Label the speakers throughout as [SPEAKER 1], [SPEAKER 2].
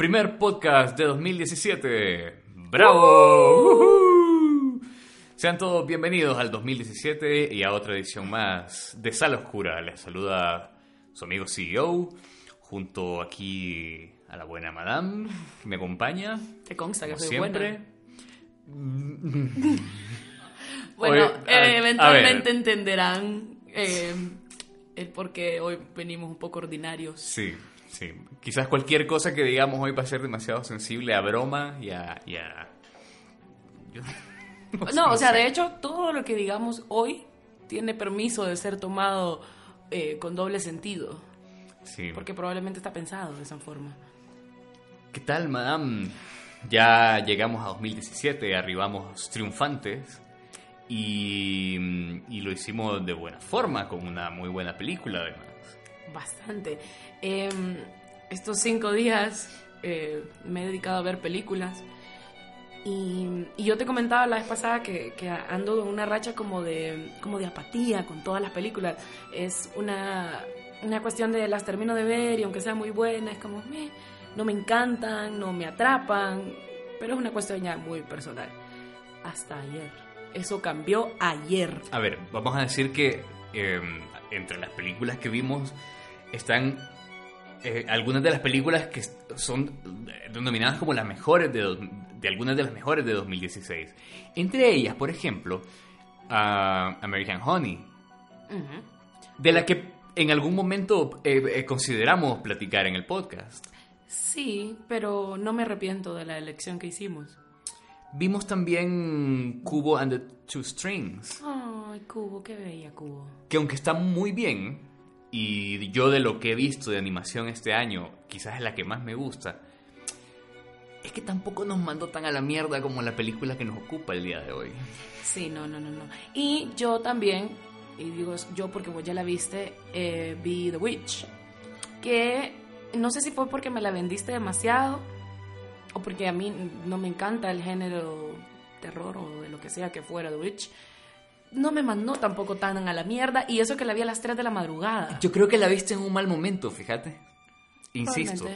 [SPEAKER 1] Primer podcast de 2017. ¡Bravo! Sean todos bienvenidos al 2017 y a otra edición más de Sala Oscura. Les saluda su amigo CEO, junto aquí a la buena Madame, que me acompaña.
[SPEAKER 2] Te consta que
[SPEAKER 1] como
[SPEAKER 2] soy
[SPEAKER 1] siempre.
[SPEAKER 2] buena. Bueno,
[SPEAKER 1] a-
[SPEAKER 2] eh, eventualmente entenderán eh, el por qué hoy venimos un poco ordinarios.
[SPEAKER 1] Sí, sí. Quizás cualquier cosa que digamos hoy va a ser demasiado sensible a broma y a... y a- yo-
[SPEAKER 2] No, o sea, de hecho, todo lo que digamos hoy tiene permiso de ser tomado eh, con doble sentido,
[SPEAKER 1] Sí.
[SPEAKER 2] porque probablemente está pensado de esa forma.
[SPEAKER 1] ¿Qué tal, madame? Ya llegamos a 2017, arribamos triunfantes y, y lo hicimos de buena forma, con una muy buena película además.
[SPEAKER 2] Bastante. Eh, estos cinco días eh, me he dedicado a ver películas. Y, yo te comentaba la vez pasada que, que ando en una racha como de, como de apatía con todas las películas. Es una, una cuestión de las termino de ver y aunque sea muy buena, es como, "Meh, no me encantan, no me atrapan. Pero es una cuestión ya muy personal. Hasta ayer. Eso cambió ayer.
[SPEAKER 1] A ver, vamos a decir que eh, entre las películas que vimos están eh, algunas de las películas que son denominadas como las mejores de, dos- de algunas de las mejores de 2016. Entre ellas, por ejemplo, ah, American Honey, de la que en algún momento eh, eh, consideramos platicar en el podcast.
[SPEAKER 2] Sí, pero no me arrepiento de la elección que hicimos.
[SPEAKER 1] Vimos también Cubo and the Two Strings,
[SPEAKER 2] Ay, Cubo, qué bella Cubo.
[SPEAKER 1] que aunque está muy bien, y yo de lo que he visto de animación este año, quizás es la que más me gusta, es que tampoco nos mandó tan a la mierda como la película que nos ocupa el día de hoy.
[SPEAKER 2] Sí, no, no, no, no. Y yo también, y digo yo porque vos ya la viste, eh, vi The Witch. Que no sé si fue porque me la vendiste demasiado o porque a mí no me encanta el género terror o de lo que sea que fuera The Witch. No me mandó tampoco tan a la mierda y eso que la vi a las 3 de la madrugada.
[SPEAKER 1] Yo creo que la viste en un mal momento, fíjate. Insisto.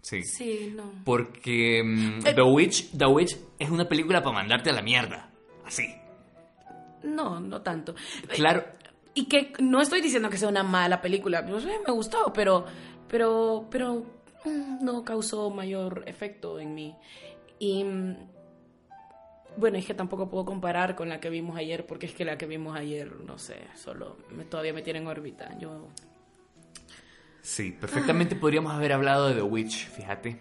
[SPEAKER 1] Sí.
[SPEAKER 2] Sí, no.
[SPEAKER 1] Porque mm,
[SPEAKER 2] Eh.
[SPEAKER 1] The Witch, The Witch es una película para mandarte a la mierda. Así.
[SPEAKER 2] No, no tanto.
[SPEAKER 1] Claro.
[SPEAKER 2] Y que no estoy diciendo que sea una mala película, sé, me gustó, pero, pero, pero mm, no causó mayor efecto en mí. Y mm, bueno, es que tampoco puedo comparar con la que vimos ayer, porque es que la que vimos ayer, no sé, solo me, todavía me tiene en órbita. Yo,
[SPEAKER 1] Sí, perfectamente podríamos haber hablado de The Witch, fíjate.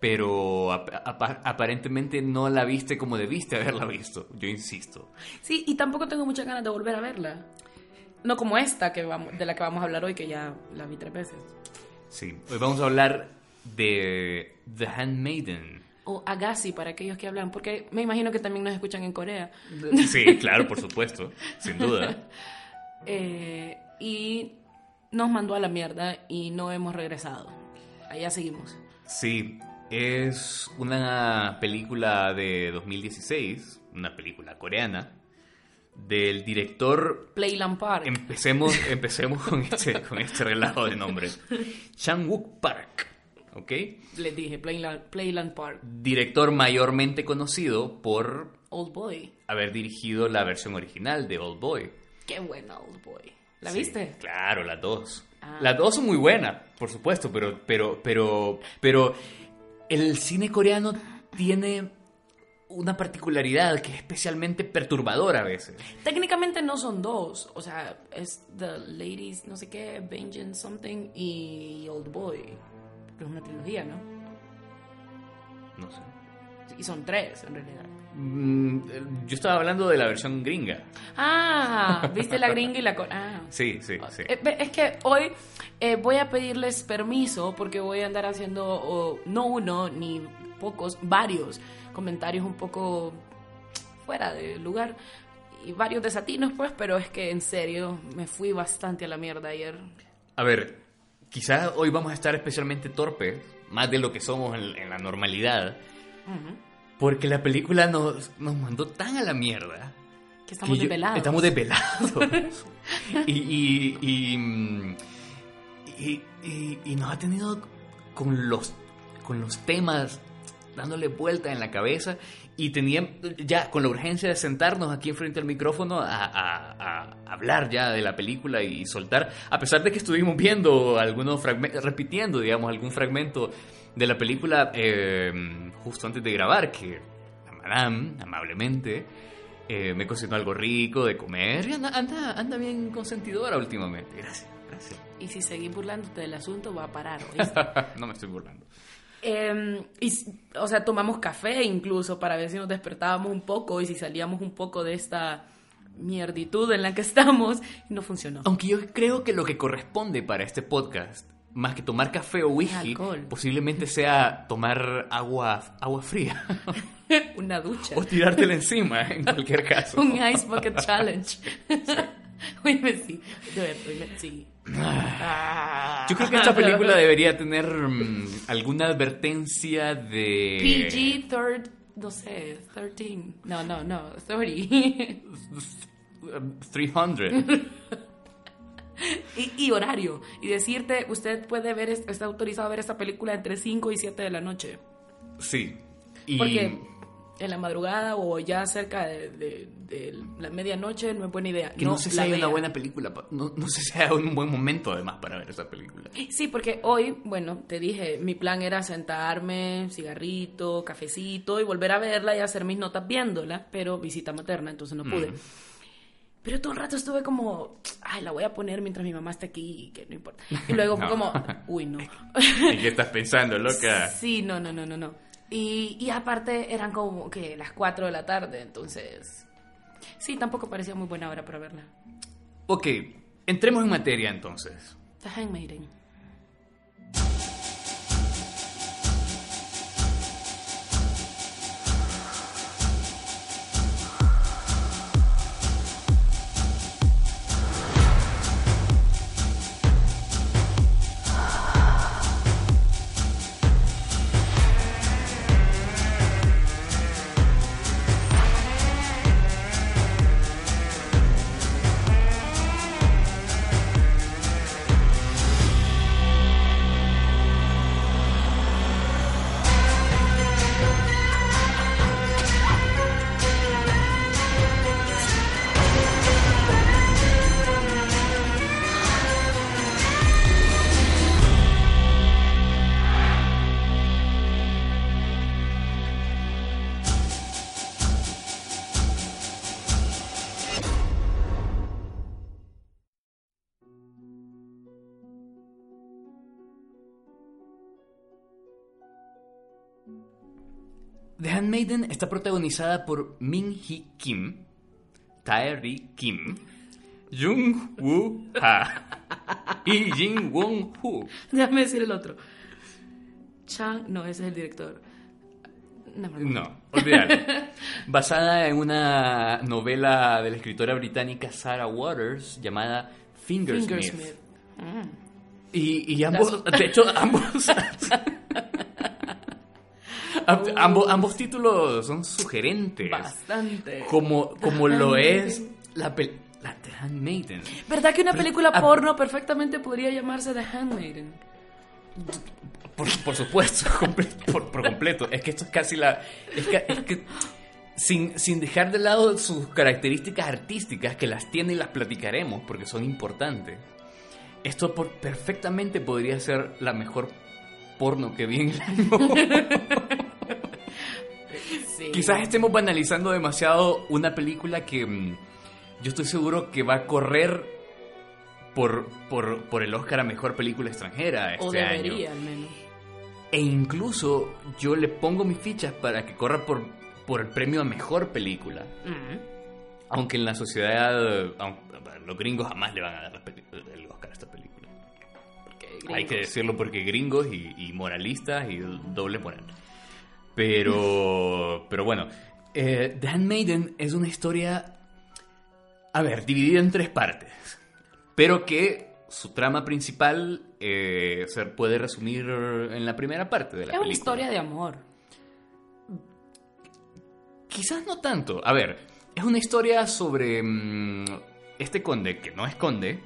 [SPEAKER 1] Pero ap- apa- aparentemente no la viste como debiste haberla visto. Yo insisto.
[SPEAKER 2] sí, y tampoco tengo muchas ganas de volver a verla. No como esta que vamos, de la que vamos a hablar hoy, que ya la vi tres veces.
[SPEAKER 1] Sí, hoy vamos a hablar de The Handmaiden.
[SPEAKER 2] O Agassi para aquellos que hablan, porque me imagino que también nos escuchan en Corea.
[SPEAKER 1] Sí, claro, por supuesto, sin duda.
[SPEAKER 2] Eh, y nos mandó a la mierda y no hemos regresado. Allá seguimos.
[SPEAKER 1] Sí, es una película de 2016, una película coreana, del director
[SPEAKER 2] Playland Park.
[SPEAKER 1] Empecemos, empecemos con, este, con este relajo de nombres. Chang-wook Park, ¿ok?
[SPEAKER 2] Les dije, Playland, Playland Park.
[SPEAKER 1] Director mayormente conocido por
[SPEAKER 2] Old Boy.
[SPEAKER 1] haber dirigido la versión original de Old Boy.
[SPEAKER 2] Qué buena Old Boy. ¿La
[SPEAKER 1] Sí,
[SPEAKER 2] viste?
[SPEAKER 1] Claro, las dos.
[SPEAKER 2] Ah.
[SPEAKER 1] Las dos son muy buenas, por supuesto, pero, pero, pero, pero el cine coreano tiene una particularidad que es especialmente perturbadora a veces.
[SPEAKER 2] Técnicamente no son dos. O sea, es The Ladies, no sé qué, Vengeance Something y Old Boy. Que es una trilogía, ¿no?
[SPEAKER 1] No sé.
[SPEAKER 2] Y son tres, en realidad.
[SPEAKER 1] Mm, yo estaba hablando de la versión gringa.
[SPEAKER 2] Ah, viste la gringa y la... Ah.
[SPEAKER 1] Sí, sí, sí.
[SPEAKER 2] Eh, Es que hoy eh, voy a pedirles permiso porque voy a andar haciendo no uno ni pocos, varios comentarios un poco fuera de lugar y varios desatinos pues, pero es que en serio me fui bastante a la mierda ayer.
[SPEAKER 1] A ver, quizás hoy vamos a estar especialmente torpes, más de lo que somos en, en la normalidad, porque la película nos, nos mandó tan a la mierda.
[SPEAKER 2] Que estamos
[SPEAKER 1] que yo-
[SPEAKER 2] desvelados.
[SPEAKER 1] Estamos desvelados. y, y, y- y- y nos ha tenido con los, con los temas dándole vuelta en la cabeza y tenía ya con la urgencia de sentarnos aquí enfrente al micrófono a, a- a hablar ya de la película y soltar, a pesar de que estuvimos viendo algunos fragmentos, repitiendo, digamos, algún fragmento de la película eh, justo antes de grabar, que la madame, amablemente, eh, me cocinó algo rico de comer y anda, anda, anda bien consentidora últimamente. Gracias, gracias.
[SPEAKER 2] Y si seguís burlándote del asunto va a parar,
[SPEAKER 1] no me estoy burlando.
[SPEAKER 2] Eh, y, o sea, tomamos café incluso para ver si nos despertábamos un poco y si salíamos un poco de esta mierditud en la que estamos y no funcionó.
[SPEAKER 1] Aunque yo creo que lo que corresponde para este podcast, más que tomar café o whisky, posiblemente sea tomar agua, agua fría
[SPEAKER 2] Una ducha.
[SPEAKER 1] o tirártela encima, en cualquier caso.
[SPEAKER 2] Un Ice Bucket Challenge. Oíme, sí. Ver, oíme, sí. Ah.
[SPEAKER 1] Yo creo que esta película debería tener mm, alguna advertencia de...
[SPEAKER 2] PG third, no sé, 13. No, no, no, 30.
[SPEAKER 1] 300.
[SPEAKER 2] y, y horario. Y decirte, usted puede ver, est- está autorizado a ver esta película entre 5 y 7 de la noche.
[SPEAKER 1] Sí. Y
[SPEAKER 2] Porque en la madrugada o ya cerca de, de- de la medianoche no es buena idea.
[SPEAKER 1] que no, sé si hay una buena película. No, no sé si hay un buen momento además para ver esa película.
[SPEAKER 2] Sí, porque hoy, bueno, te dije, mi plan era sentarme, cigarrito, cafecito y volver a verla y hacer mis notas viéndola, pero visita materna, entonces no pude. Pero todo el rato estuve como, ay, la voy a poner mientras mi mamá está aquí, que no importa. Y luego
[SPEAKER 1] No.
[SPEAKER 2] como, uy, no.
[SPEAKER 1] ¿En qué estás pensando, loca?
[SPEAKER 2] Sí, no, no, no, no, no. Y, y aparte eran como que las 4 de la tarde, entonces... Sí, tampoco parecía muy buena hora para verla.
[SPEAKER 1] Ok, entremos en materia entonces.
[SPEAKER 2] The
[SPEAKER 1] The Handmaiden está protagonizada por Min Hee Kim, Taeri Kim, Jung Woo Ha y Jin Won Hu.
[SPEAKER 2] Déjame decir el otro. Chang, no, ese es el director.
[SPEAKER 1] No, olvídalo. Basada en una novela de la escritora británica Sarah Waters llamada Fingersmith.
[SPEAKER 2] Fingersmith. Mm.
[SPEAKER 1] Y, y ambos, de hecho, ambos. Am- ambos, ambos títulos son sugerentes.
[SPEAKER 2] Bastante.
[SPEAKER 1] Como, como
[SPEAKER 2] The
[SPEAKER 1] lo es la, pel- la The Handmaiden.
[SPEAKER 2] ¿Verdad que una película
[SPEAKER 1] Ah.
[SPEAKER 2] porno perfectamente podría llamarse The Handmaiden?
[SPEAKER 1] Por, por supuesto, comple- por, por completo. Es que esto es casi la. Es que, es que sin, sin dejar de lado sus características artísticas, que las tiene y las platicaremos porque son importantes. Esto por- perfectamente podría ser la mejor porno que vi en el año.
[SPEAKER 2] Sí.
[SPEAKER 1] Quizás estemos banalizando demasiado una película que mm, yo estoy seguro que va a correr por, por, por el Oscar a Mejor Película Extranjera este
[SPEAKER 2] O debería,
[SPEAKER 1] año.
[SPEAKER 2] al menos.
[SPEAKER 1] E incluso yo le pongo mis fichas para que corra por, por el premio a mejor película. Aunque en la sociedad, aunque- los gringos jamás le van a dar el Oscar a esta película. Hay que decirlo porque gringos y, y moralistas y doble moral. Pero, pero bueno, eh, The Handmaiden es una historia, a ver, dividida en tres partes, pero que su trama principal eh, se puede resumir en la primera parte de la
[SPEAKER 2] Es una
[SPEAKER 1] película.
[SPEAKER 2] historia de amor.
[SPEAKER 1] Quizás no tanto. A ver, es una historia sobre mm, este conde, que no es conde,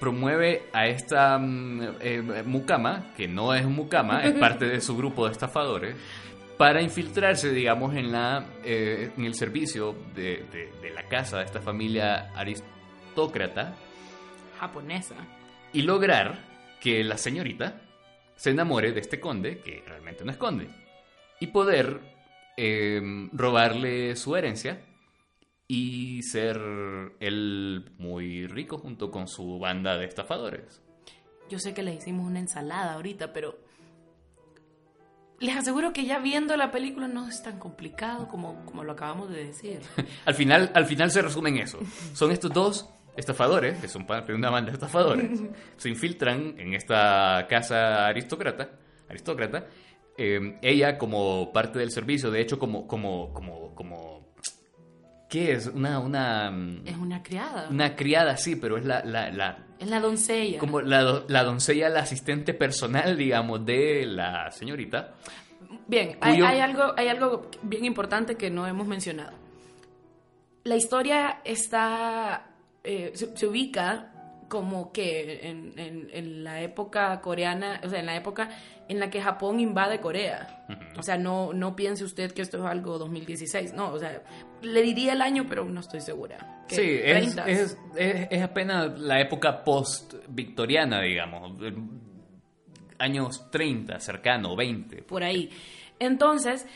[SPEAKER 1] promueve a esta mm, eh, mucama, que no es un mucama, es parte de su grupo de estafadores, para infiltrarse, digamos, en, la, eh, en el servicio de, de- de la casa de esta familia aristócrata
[SPEAKER 2] Japonesa.
[SPEAKER 1] y lograr que la señorita se enamore de este conde, que realmente no es conde, y poder eh, robarle su herencia y ser él muy rico junto con su banda de estafadores.
[SPEAKER 2] Yo sé que le hicimos una ensalada ahorita, pero les aseguro que ya viendo la película no es tan complicado como, como lo acabamos de decir.
[SPEAKER 1] Al final, al final se resume en eso. Son estos dos estafadores, que son parte de una banda de estafadores, se infiltran en esta casa aristócrata, aristócrata. eh, ella como parte del servicio, de hecho como, como, como, como, ¿qué es? Una, una, mm,
[SPEAKER 2] Es una criada.
[SPEAKER 1] una criada, sí, pero es la, la, la,
[SPEAKER 2] Es la doncella.
[SPEAKER 1] como la, la doncella, la asistente personal, digamos, de la señorita.
[SPEAKER 2] Bien, hay,
[SPEAKER 1] cuyo-
[SPEAKER 2] hay algo, hay algo bien importante que no hemos mencionado. La historia está. eh, se, se ubica como que en, en- en la época coreana, o sea, en la época en la que Japón invade Corea. O sea, no, no piense usted que esto es algo 2016, no, o sea, le diría el año, pero no estoy segura.
[SPEAKER 1] Sí, es,
[SPEAKER 2] 30s.
[SPEAKER 1] es, es- es apenas la época post-victoriana, digamos. Años 30, cercano, 20.
[SPEAKER 2] por ahí. Entonces,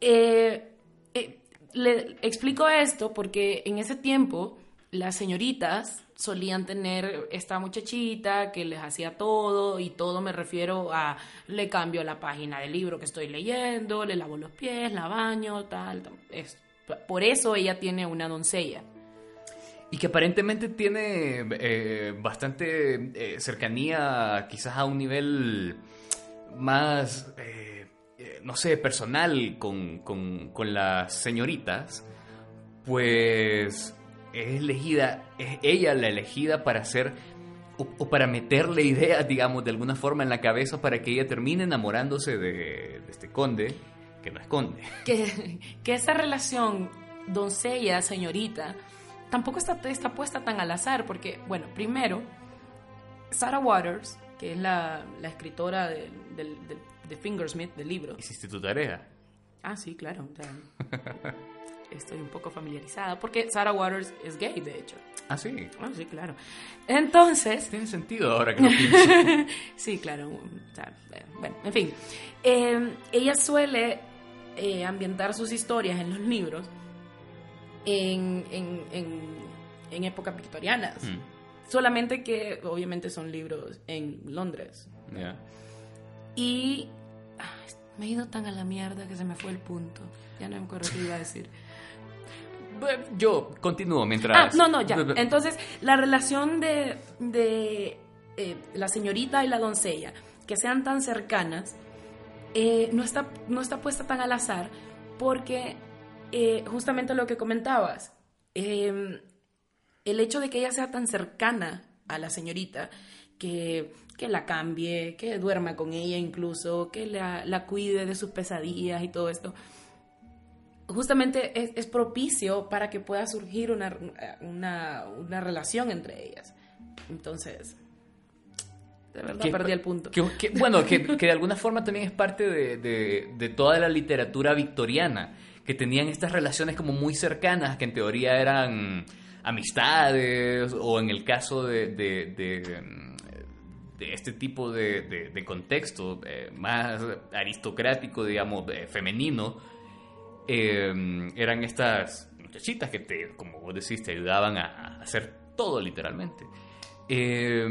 [SPEAKER 2] eh, eh, le explico esto porque en ese tiempo las señoritas solían tener esta muchachita que les hacía todo y todo me refiero a le cambio la página del libro que estoy leyendo, le lavo los pies, la baño, tal, tal. Es- por eso ella tiene una doncella.
[SPEAKER 1] Y que aparentemente tiene eh, bastante eh, cercanía, quizás a un nivel más, eh, no sé, personal con, con- con las señoritas, pues es elegida, es ella la elegida para hacer o, o para meterle ideas, digamos, de alguna forma en la cabeza para que ella termine enamorándose de, de este conde, que no es conde.
[SPEAKER 2] que, que esa relación doncella-señorita tampoco está, está puesta tan al azar, porque, bueno, primero, Sarah Waters, que es la, la escritora de, de Fingersmith, del libro.
[SPEAKER 1] Hiciste tu tarea.
[SPEAKER 2] Ah, sí, claro. estoy un poco familiarizada, porque Sarah Waters es gay, de hecho.
[SPEAKER 1] Ah, sí.
[SPEAKER 2] Ah, sí, claro. Entonces,
[SPEAKER 1] Tiene sentido ahora que lo pienso.
[SPEAKER 2] sí, claro. o sea, bueno, en fin. Eh, ella suele eh, ambientar sus historias en los libros en, en, en, en épocas victorianas.
[SPEAKER 1] Mm,
[SPEAKER 2] Solamente que obviamente son libros en Londres.
[SPEAKER 1] ya.
[SPEAKER 2] Y ah, me he ido tan a la mierda que se me fue el punto. Ya no me acuerdo qué iba a decir.
[SPEAKER 1] Yo continúo
[SPEAKER 2] Ah,
[SPEAKER 1] mientras.
[SPEAKER 2] no, no, ya. Entonces, la relación de, de eh, la señorita y la doncella, que sean tan cercanas, eh, no, está, no está puesta tan al azar, porque eh, justamente lo que comentabas, eh, el hecho de que ella sea tan cercana a la señorita, que, que la cambie, que duerma con ella incluso, que la, la cuide de sus pesadillas y todo esto, justamente es, es propicio para que pueda surgir una, una, una relación entre ellas. Entonces, de verdad
[SPEAKER 1] Que-
[SPEAKER 2] perdí el punto.
[SPEAKER 1] que- que- bueno, que, de alguna forma también es parte de, de- de toda la literatura victoriana, que tenían estas relaciones como muy cercanas, que en teoría eran amistades, o en el caso de, de- este tipo de, contexto eh, más aristocrático, digamos, eh, femenino, eh, eran estas muchachitas que te, como vos decís, te ayudaban a, a hacer todo literalmente. Eh,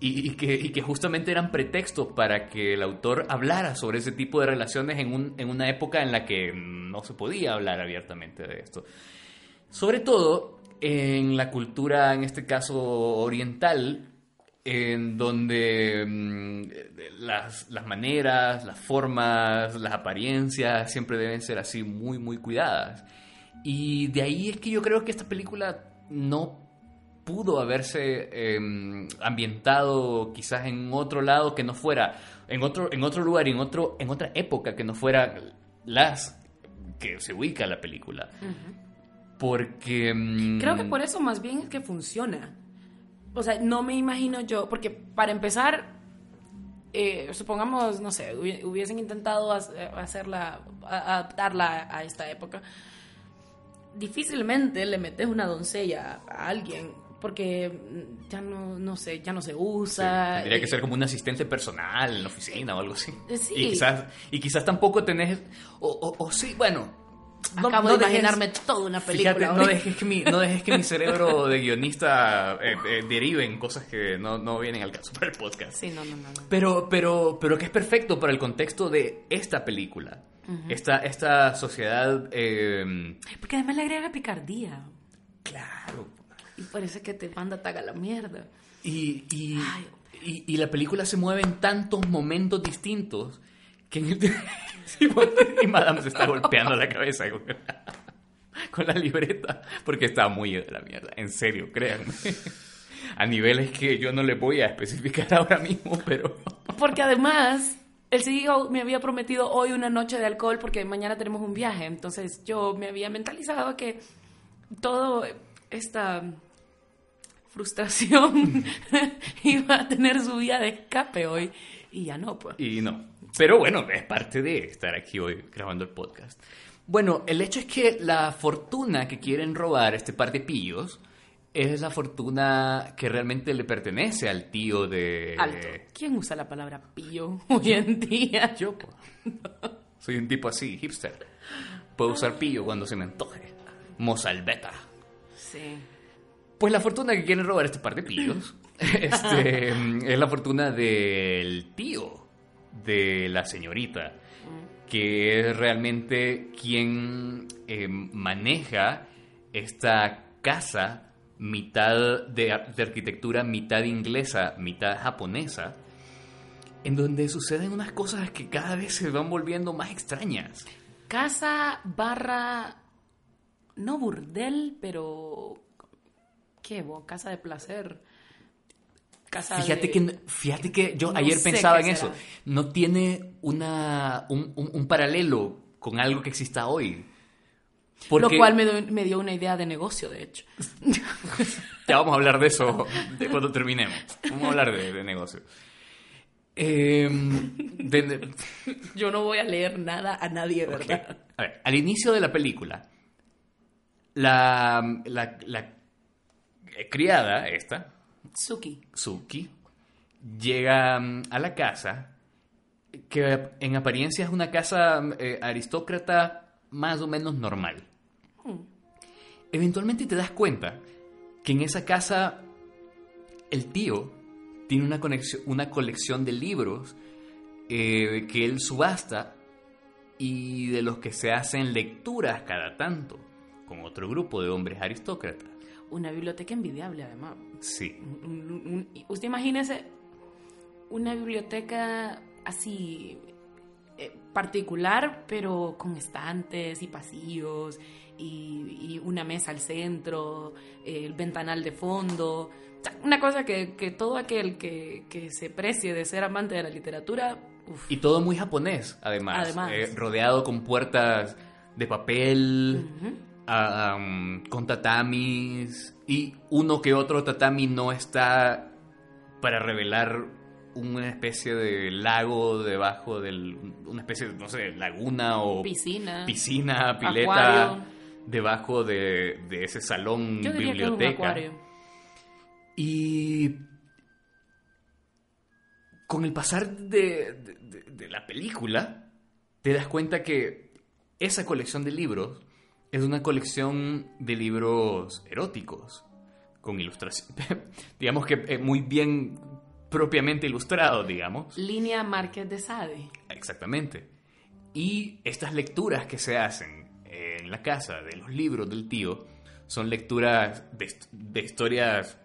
[SPEAKER 1] y, que, justamente eran pretextos para que el autor hablara sobre ese tipo de relaciones en, un- en una época en la que no se podía hablar abiertamente de esto. Sobre todo en la cultura, en este caso oriental, en donde mm, las, las maneras, las formas, las apariencias siempre deben ser así muy, muy cuidadas. Y de ahí es que yo creo que esta película no pudo haberse eh, ambientado quizás en otro lado que no fuera, en otro, en otro lugar y en, otro, en otra época que no fuera las que se ubica la película. Porque... mm,
[SPEAKER 2] Creo que por eso más bien es que funciona. O sea, no me imagino yo, porque para empezar, eh, supongamos, no sé, hubi- hubiesen intentado hac- hacerla, adaptarla a esta época, difícilmente le metes una doncella a alguien, porque mm, ya no, no sé, ya no se
[SPEAKER 1] Sí,
[SPEAKER 2] usa.
[SPEAKER 1] tendría que
[SPEAKER 2] eh,
[SPEAKER 1] ser como un asistente personal en la oficina o algo así.
[SPEAKER 2] Eh, sí.
[SPEAKER 1] Y quizás, y quizás tampoco tenés... O, o- o sí, bueno... no-
[SPEAKER 2] Acabo
[SPEAKER 1] no
[SPEAKER 2] de
[SPEAKER 1] dejes-
[SPEAKER 2] imaginarme toda una película.
[SPEAKER 1] Fíjate, no dejes, que mi, no dejes que mi cerebro de guionista eh, eh, derive en cosas que no, no vienen al caso para el podcast.
[SPEAKER 2] Sí, no, no, no.
[SPEAKER 1] Pero, pero, pero que es perfecto para el contexto de esta película. esta, esta sociedad... eh,
[SPEAKER 2] Porque además le agrega picardía.
[SPEAKER 1] claro.
[SPEAKER 2] Y parece que te manda taga la mierda.
[SPEAKER 1] Y, y,
[SPEAKER 2] Ay.
[SPEAKER 1] y, y la película se mueve en tantos momentos distintos que en el... Bueno, y Madame se está golpeando la cabeza con la, libreta porque está muy de la mierda. En serio, créanme. A niveles que yo no les voy a especificar ahora mismo, pero...
[SPEAKER 2] Porque además, el CEO me había prometido hoy una noche de alcohol porque mañana tenemos un viaje. Entonces yo me había mentalizado que todo esta frustración iba a tener su vía de escape hoy. Y ya no, pues.
[SPEAKER 1] Y no. Pero bueno, es parte de estar aquí hoy grabando el podcast. Bueno, el hecho es que la fortuna que quieren robar este par de pillos es la fortuna que realmente le pertenece al tío de...
[SPEAKER 2] Alto. ¿Quién usa la palabra pillo hoy en día?
[SPEAKER 1] Yo, po. Soy un tipo así, hipster. Puedo usar pillo cuando se me antoje. Mozalbeta.
[SPEAKER 2] Sí.
[SPEAKER 1] Pues la fortuna que quieren robar este par de pillos este, es la fortuna del tío de la señorita, que es realmente quien eh, maneja esta casa mitad de arquitectura, mitad inglesa, mitad japonesa, en donde suceden unas cosas que cada vez se van volviendo más extrañas.
[SPEAKER 2] Casa barra. No burdel, pero. ¿Qué, vos? Casa de placer. Casa
[SPEAKER 1] Fíjate
[SPEAKER 2] de-
[SPEAKER 1] que, fíjate que yo
[SPEAKER 2] No
[SPEAKER 1] ayer pensaba en
[SPEAKER 2] será.
[SPEAKER 1] eso. No tiene una, un, un- un paralelo con algo que exista hoy. Porque
[SPEAKER 2] Lo cual me, dio- me dio una idea de negocio, de hecho.
[SPEAKER 1] ya vamos a hablar de eso de cuando terminemos. Vamos a hablar de, de negocio. Eh, de- de-
[SPEAKER 2] Yo no voy a leer nada a nadie. ¿verdad?
[SPEAKER 1] A ver, al inicio de la película, la, la, la criada, esta,
[SPEAKER 2] Suki.
[SPEAKER 1] Suki llega mm, a la casa, que en apariencia es una casa eh, aristócrata más o menos normal. Eventualmente te das cuenta que en esa casa el tío tiene una, conexión, una colección de libros eh, que él subasta y de los que se hacen lecturas cada tanto con otro grupo de hombres aristócratas.
[SPEAKER 2] Una biblioteca envidiable, además.
[SPEAKER 1] Sí.
[SPEAKER 2] Un- un- un- usted imagínese una biblioteca así eh, particular, pero con estantes y pasillos y, y una mesa al centro, eh, el ventanal de fondo. O sea, Una cosa que, que todo aquel que, que se precie de ser amante de la literatura, uf,
[SPEAKER 1] Y todo muy japonés, además.
[SPEAKER 2] Además.
[SPEAKER 1] Eh, rodeado con puertas de papel, con tatamis. Y uno que otro tatami no está para revelar una especie de lago debajo del. Una especie de, no sé, laguna o
[SPEAKER 2] piscina.
[SPEAKER 1] piscina, pileta.
[SPEAKER 2] Acuario.
[SPEAKER 1] Debajo de, de ese salón
[SPEAKER 2] Yo diría que es un
[SPEAKER 1] biblioteca. Y con el pasar de- de la película, te das cuenta que esa colección de libros es una colección de libros eróticos, con ilustración, digamos que eh, muy bien propiamente ilustrado, digamos.
[SPEAKER 2] Línea Márquez de Sade.
[SPEAKER 1] Exactamente. Y estas lecturas que se hacen en la casa de los libros del tío son lecturas de, de historias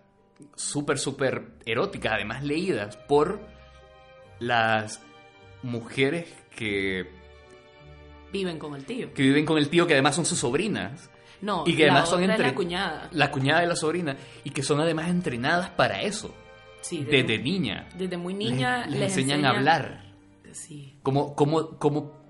[SPEAKER 1] súper, súper eróticas, además leídas por las mujeres que,
[SPEAKER 2] Viven con el tío.
[SPEAKER 1] que viven con el tío, que además son sus sobrinas.
[SPEAKER 2] No,
[SPEAKER 1] y que
[SPEAKER 2] la
[SPEAKER 1] además son entre-
[SPEAKER 2] la cuñada.
[SPEAKER 1] La cuñada de la sobrina. Y que son además entrenadas para eso.
[SPEAKER 2] Sí,
[SPEAKER 1] Desde niña.
[SPEAKER 2] desde muy niña
[SPEAKER 1] Les, les
[SPEAKER 2] les
[SPEAKER 1] enseñan a
[SPEAKER 2] enseñan-
[SPEAKER 1] hablar.
[SPEAKER 2] Sí.
[SPEAKER 1] Como, como, como,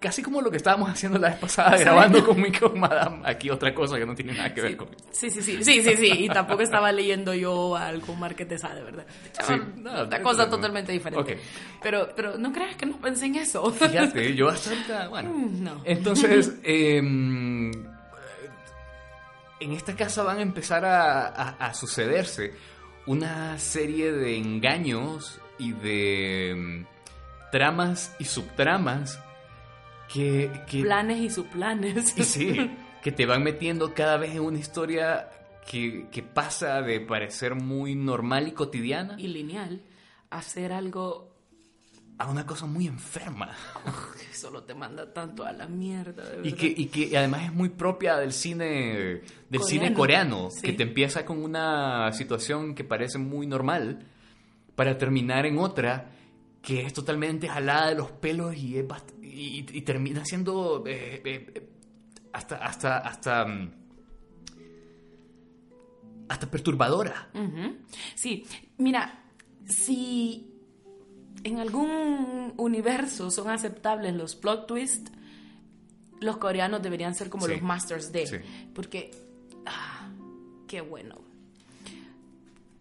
[SPEAKER 1] casi como lo que estábamos haciendo la vez pasada, grabando con mi con Madame. Aquí otra cosa que no tiene nada que ver con
[SPEAKER 2] Sí, sí, sí, sí, sí, sí. Y tampoco estaba leyendo yo algo Márquez de ¿verdad?
[SPEAKER 1] Sí,
[SPEAKER 2] No,
[SPEAKER 1] no,
[SPEAKER 2] cosa totalmente diferente.
[SPEAKER 1] Ok.
[SPEAKER 2] Pero, pero no creas que no pensé en eso.
[SPEAKER 1] Fíjate, yo hasta bueno.
[SPEAKER 2] Mm, no.
[SPEAKER 1] Entonces, em, en esta casa van a empezar a, a- a sucederse una serie de engaños y de em, tramas y subtramas que, que
[SPEAKER 2] Planes y subplanes.
[SPEAKER 1] y sí, que te van metiendo cada vez en una historia que, que pasa de parecer muy normal y cotidiana
[SPEAKER 2] Y lineal. Hacer algo
[SPEAKER 1] a una cosa muy enferma.
[SPEAKER 2] solo te manda tanto a la mierda, de verdad.
[SPEAKER 1] Y que, y que además es muy propia del cine del
[SPEAKER 2] Coreano.
[SPEAKER 1] cine coreano,
[SPEAKER 2] Sí.
[SPEAKER 1] que te empieza con una situación que parece muy normal para terminar en otra que es totalmente jalada de los pelos y, es bast- y, y termina siendo eh, eh, hasta hasta hasta mm, hasta perturbadora.
[SPEAKER 2] Sí, mira, si en algún universo son aceptables los plot twists, los coreanos deberían ser como
[SPEAKER 1] Sí.
[SPEAKER 2] los masters de,
[SPEAKER 1] Sí.
[SPEAKER 2] porque ah, qué bueno.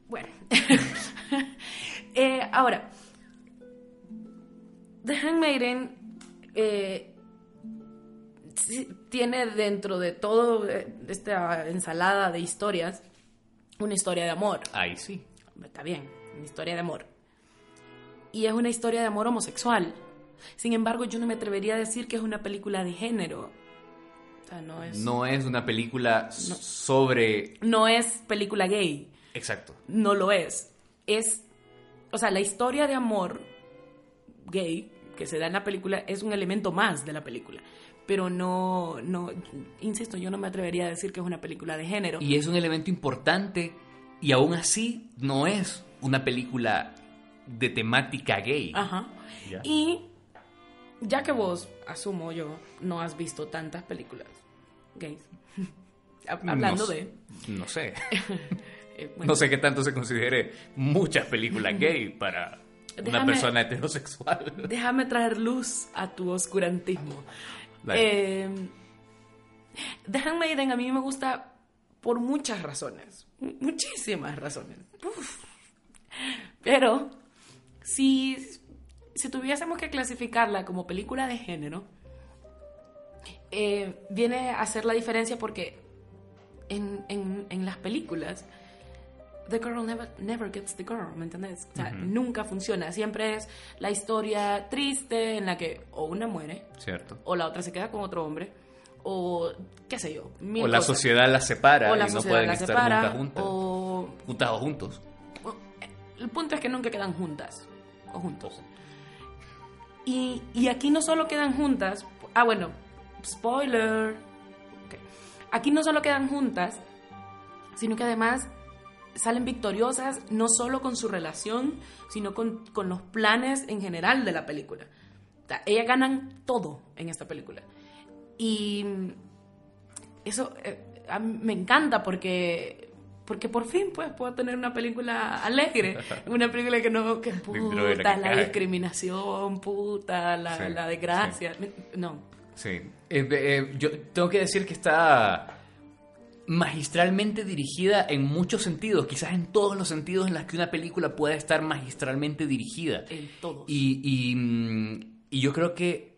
[SPEAKER 2] Bueno, Eh, ahora, The Handmaiden eh, tiene dentro de todo eh, esta ensalada de historias una historia de amor.
[SPEAKER 1] Ahí sí.
[SPEAKER 2] Está bien, una historia de amor. Y es una historia de amor homosexual. Sin embargo, yo no me atrevería a decir que es una película de género. O sea, no es,
[SPEAKER 1] No es una película sobre
[SPEAKER 2] no es película gay.
[SPEAKER 1] exacto.
[SPEAKER 2] No lo es. Es, o sea, la historia de amor gay que se da en la película es un elemento más de la película. Pero no, no, insisto, yo no me atrevería a decir que es una película de género.
[SPEAKER 1] Y es un elemento importante y aún así no es una película de temática gay.
[SPEAKER 2] Ajá.
[SPEAKER 1] Ya.
[SPEAKER 2] Y ya que vos, asumo yo, no has visto tantas películas gays. Hablando
[SPEAKER 1] no,
[SPEAKER 2] de...
[SPEAKER 1] No sé.
[SPEAKER 2] eh, bueno,
[SPEAKER 1] No sé qué tanto se considere muchas películas gay para una
[SPEAKER 2] Déjame-
[SPEAKER 1] persona heterosexual.
[SPEAKER 2] Déjame traer luz a tu oscurantismo. Eh, The Handmaiden a mí me gusta por muchas razones. mu- Muchísimas razones. Uf. Pero si, si tuviésemos que clasificarla como película de género, eh, viene a hacer la diferencia porque en, en- en las películas, the girl never, never gets the girl, ¿me entendés? O sea, nunca funciona. Siempre es la historia triste en la que o una muere,
[SPEAKER 1] Cierto.
[SPEAKER 2] o la otra se queda con otro hombre, o qué sé yo. mil
[SPEAKER 1] O la
[SPEAKER 2] cosas.
[SPEAKER 1] sociedad las separa
[SPEAKER 2] O la
[SPEAKER 1] y no pueden estar
[SPEAKER 2] separa,
[SPEAKER 1] nunca juntas.
[SPEAKER 2] o
[SPEAKER 1] Juntas o juntos.
[SPEAKER 2] el punto es que nunca quedan juntas o juntos. Y, y aquí no solo quedan juntas, ah bueno, spoiler. Ok. Aquí no solo quedan juntas, sino que además salen victoriosas no solo con su relación, sino con, con los planes en general de la película. O sea, ellas ganan todo en esta película. Y eso eh, a mí me encanta porque porque por fin pues puedo tener una película alegre una película que no que puta la discriminación puta la,
[SPEAKER 1] Sí,
[SPEAKER 2] la desgracia no
[SPEAKER 1] Sí. Eh, eh, yo tengo que decir que está magistralmente dirigida en muchos sentidos, quizás en todos los sentidos en los que una película puede estar magistralmente dirigida.
[SPEAKER 2] en todos
[SPEAKER 1] Y, y, mm, y yo creo que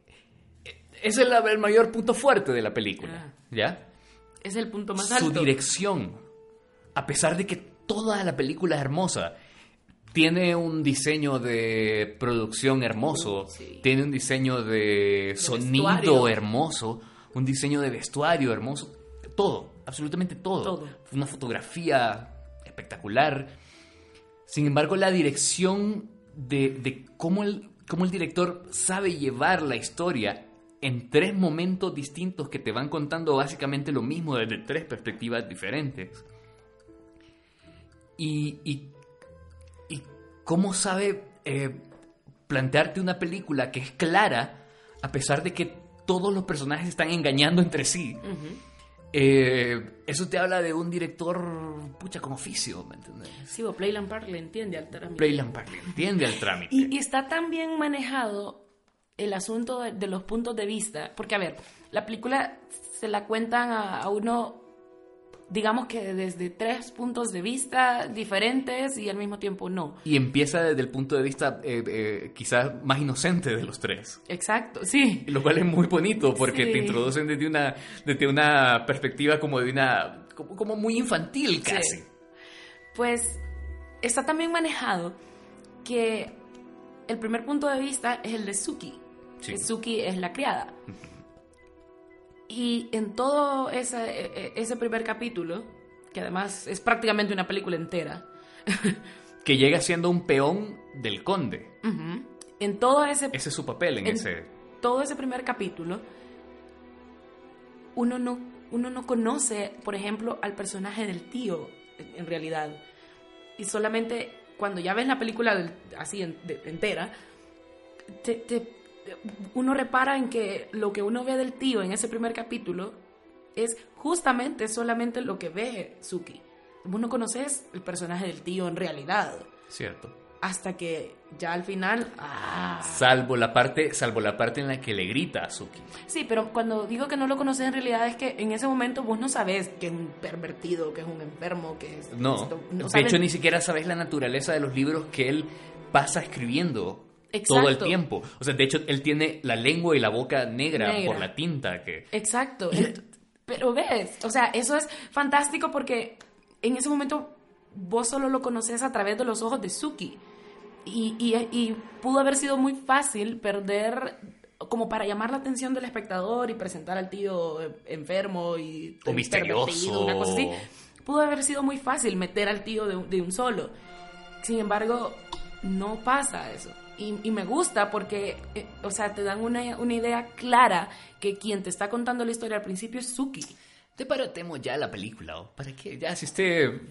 [SPEAKER 1] ese es el mayor punto fuerte de la película.
[SPEAKER 2] Ah.
[SPEAKER 1] ¿Ya?
[SPEAKER 2] es el punto más
[SPEAKER 1] Su
[SPEAKER 2] alto
[SPEAKER 1] dirección. A pesar de que toda la película es hermosa. Tiene un diseño de producción hermoso,
[SPEAKER 2] Sí.
[SPEAKER 1] tiene un diseño de, sonido
[SPEAKER 2] vestuario.
[SPEAKER 1] hermoso, un diseño de vestuario hermoso, todo, absolutamente todo.
[SPEAKER 2] Todo.
[SPEAKER 1] Una fotografía espectacular. Sin embargo, la dirección de, de cómo, el, cómo el director sabe llevar la historia en tres momentos distintos que te van contando básicamente lo mismo desde tres perspectivas diferentes. Y, y, y cómo sabe eh, plantearte una película que es clara a pesar de que todos los personajes están engañando entre sí. Eh, eso te habla de un director, pucha, con oficio, ¿me entiendes?
[SPEAKER 2] Sí, o Playland Park le entiende al trámite.
[SPEAKER 1] Playland Park le entiende al trámite.
[SPEAKER 2] Y, y está tan bien manejado el asunto de, de los puntos de vista, porque a ver, la película se la cuentan a, a uno, digamos que desde tres puntos de vista diferentes y al mismo tiempo no.
[SPEAKER 1] Y empieza desde el punto de vista eh, eh, quizás más inocente de los tres.
[SPEAKER 2] Exacto, sí.
[SPEAKER 1] Lo cual es muy bonito porque
[SPEAKER 2] Sí.
[SPEAKER 1] te introducen desde una, desde una perspectiva como de una. como, como muy infantil casi.
[SPEAKER 2] Sí. Pues está también manejado que el primer punto de vista es el de Suki.
[SPEAKER 1] Sí.
[SPEAKER 2] Suki es la criada. Y en todo ese, e- ese primer capítulo, que además es prácticamente una película entera,
[SPEAKER 1] Que llega siendo un peón del conde.
[SPEAKER 2] en todo ese,
[SPEAKER 1] Ese es su papel en,
[SPEAKER 2] En-
[SPEAKER 1] ese.
[SPEAKER 2] todo ese primer capítulo, uno no, uno no conoce, por ejemplo, al personaje del tío, en, en realidad. Y solamente cuando ya ves la película del- así en- de- entera, te- te- uno repara en que lo que uno ve del tío en ese primer capítulo es justamente solamente lo que ve Suki. Vos no conoces el personaje del tío en realidad.
[SPEAKER 1] Cierto.
[SPEAKER 2] Hasta que ya al final... ¡ah!
[SPEAKER 1] Salvo la parte, salvo la parte en la que le grita a Suki.
[SPEAKER 2] Sí, pero cuando digo que no lo conoces en realidad es que en ese momento vos no sabes que es un pervertido, que es un enfermo, que es...
[SPEAKER 1] No,
[SPEAKER 2] esto,
[SPEAKER 1] de
[SPEAKER 2] sabes-
[SPEAKER 1] hecho ni siquiera sabes la naturaleza de los libros que él pasa escribiendo
[SPEAKER 2] Exacto.
[SPEAKER 1] todo el tiempo. O sea, de hecho él tiene la lengua y la boca negra,
[SPEAKER 2] Negra.
[SPEAKER 1] por la tinta que...
[SPEAKER 2] Exacto. Pero ves, o sea, eso es fantástico porque en ese momento vos solo lo conoces a través de los ojos de Suki. Y, y- y pudo haber sido muy fácil perder, como para llamar la atención del espectador y presentar al tío eh, enfermo y
[SPEAKER 1] O misterioso.
[SPEAKER 2] una cosa así. Pudo haber sido muy fácil meter al tío de, de un solo. Sin embargo, no pasa eso. Y, y me gusta porque, eh, o sea, te dan una, una idea clara que quien te está contando la historia al principio es Suki.
[SPEAKER 1] Te paratemos ya la película, ¿o? ¿para qué? Ya, si usted...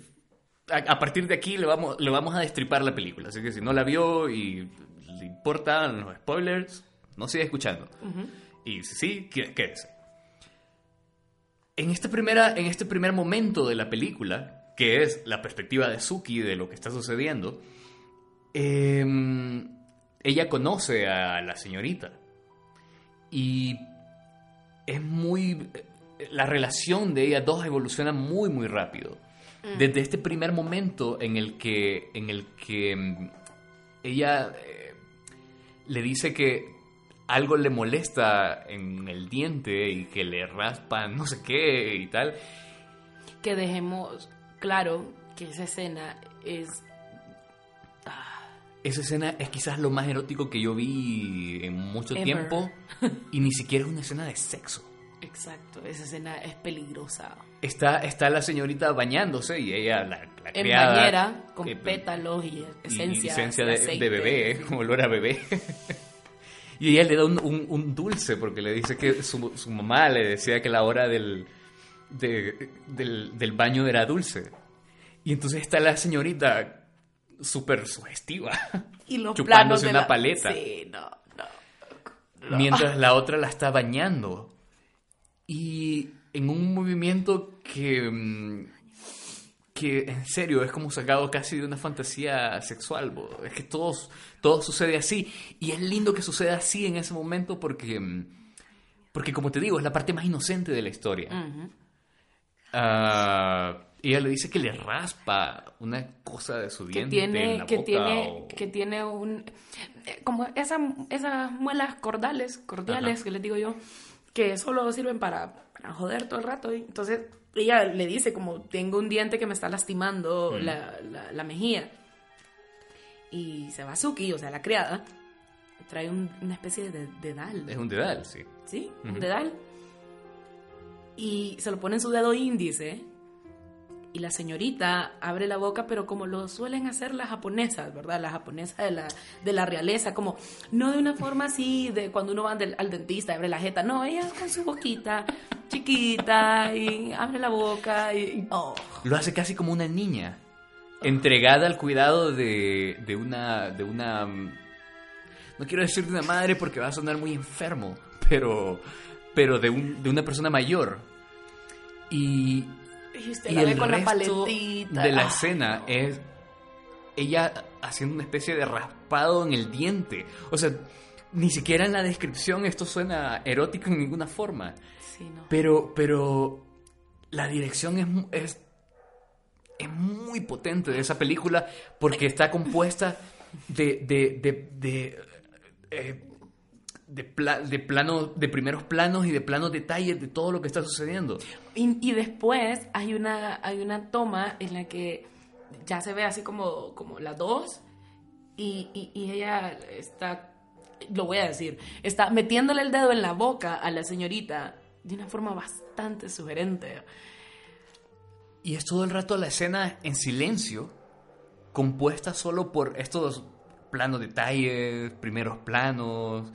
[SPEAKER 1] A, a partir de aquí le vamos, le vamos a destripar la película, así que si no la vio y le importan los spoilers, no siga escuchando. Y si sí, qué- quédese. En, esta primera, en este primer momento de la película, que es la perspectiva de Suki de lo que está sucediendo, em, ella conoce a la señorita. Y es muy... La relación de ellas dos evoluciona muy, muy rápido. Desde este primer momento en el que, en el que mm, ella eh, le dice que algo le molesta en el diente y que le raspa no sé qué y tal.
[SPEAKER 2] Que dejemos claro que esa escena es...
[SPEAKER 1] Esa escena es quizás lo más erótico que yo vi en mucho
[SPEAKER 2] Ever.
[SPEAKER 1] tiempo y ni siquiera es una escena de sexo.
[SPEAKER 2] Exacto, esa escena es peligrosa.
[SPEAKER 1] Está, está la señorita bañándose y ella, la, la
[SPEAKER 2] En
[SPEAKER 1] criada,
[SPEAKER 2] bañera, con
[SPEAKER 1] eh,
[SPEAKER 2] pétalos y
[SPEAKER 1] y
[SPEAKER 2] esencia,
[SPEAKER 1] esencia de,
[SPEAKER 2] aceite.
[SPEAKER 1] de bebé, olor a bebé. y ella le da un, un- un dulce porque le dice que su, su mamá le decía que la hora del, de- del, del baño era dulce. Y entonces está la señorita súper sugestiva,
[SPEAKER 2] Y los
[SPEAKER 1] chupándose
[SPEAKER 2] planos de
[SPEAKER 1] una
[SPEAKER 2] la-
[SPEAKER 1] paleta.
[SPEAKER 2] Sí, no, no.
[SPEAKER 1] mientras la otra la está bañando. Y en un movimiento que, mm, que en serio es como sacado casi de una fantasía sexual. bo. Es que todo, todo sucede así. Y es lindo que suceda así en ese momento porque, mm, porque como te digo, es la parte más inocente de la historia. Ella le dice que le raspa una cosa de su
[SPEAKER 2] que
[SPEAKER 1] diente en
[SPEAKER 2] tiene
[SPEAKER 1] la
[SPEAKER 2] que
[SPEAKER 1] boca
[SPEAKER 2] tiene
[SPEAKER 1] o-
[SPEAKER 2] que tiene un eh, como esa, esas muelas cordales cordiales
[SPEAKER 1] Ajá.
[SPEAKER 2] que les digo yo que solo sirven para, para joder todo el rato y entonces ella le dice como tengo un diente que me está lastimando
[SPEAKER 1] Mm.
[SPEAKER 2] la, la, la mejilla y se va Suki o sea la criada trae un- una especie de dedal
[SPEAKER 1] Es un dedal, sí.
[SPEAKER 2] ¿sí? Un dedal. Y se lo pone en su dedo índice. Y la señorita abre la boca, pero como lo suelen hacer las japonesas, ¿verdad? Las japonesas de la, de la realeza, como no de una forma así de cuando uno va al dentista, abre la jeta, no, ella con su boquita chiquita y abre la boca y... Oh.
[SPEAKER 1] Lo hace casi como una niña, entregada al cuidado de, de una... De una no quiero decir de una madre porque va a sonar muy enfermo, pero, pero de, un, de una persona mayor. Y,
[SPEAKER 2] y, el con resto
[SPEAKER 1] la de la ah. escena es ella haciendo una especie de raspado en el diente. O sea, ni siquiera en la descripción esto suena erótico en ninguna forma. Pero, pero la dirección es, es, es, muy potente de esa película porque está compuesta de, de, de, de eh, de, de, plano, de primeros planos y de planos detalles de todo lo que está sucediendo.
[SPEAKER 2] Y, después hay una, hay una toma en la que ya se ve así como, como la dos y, y, ella está, lo voy a decir, está metiéndole el dedo en la boca a la señorita de una forma bastante sugerente.
[SPEAKER 1] Y es todo el rato la escena en silencio, compuesta solo por estos planos detalles, primeros planos,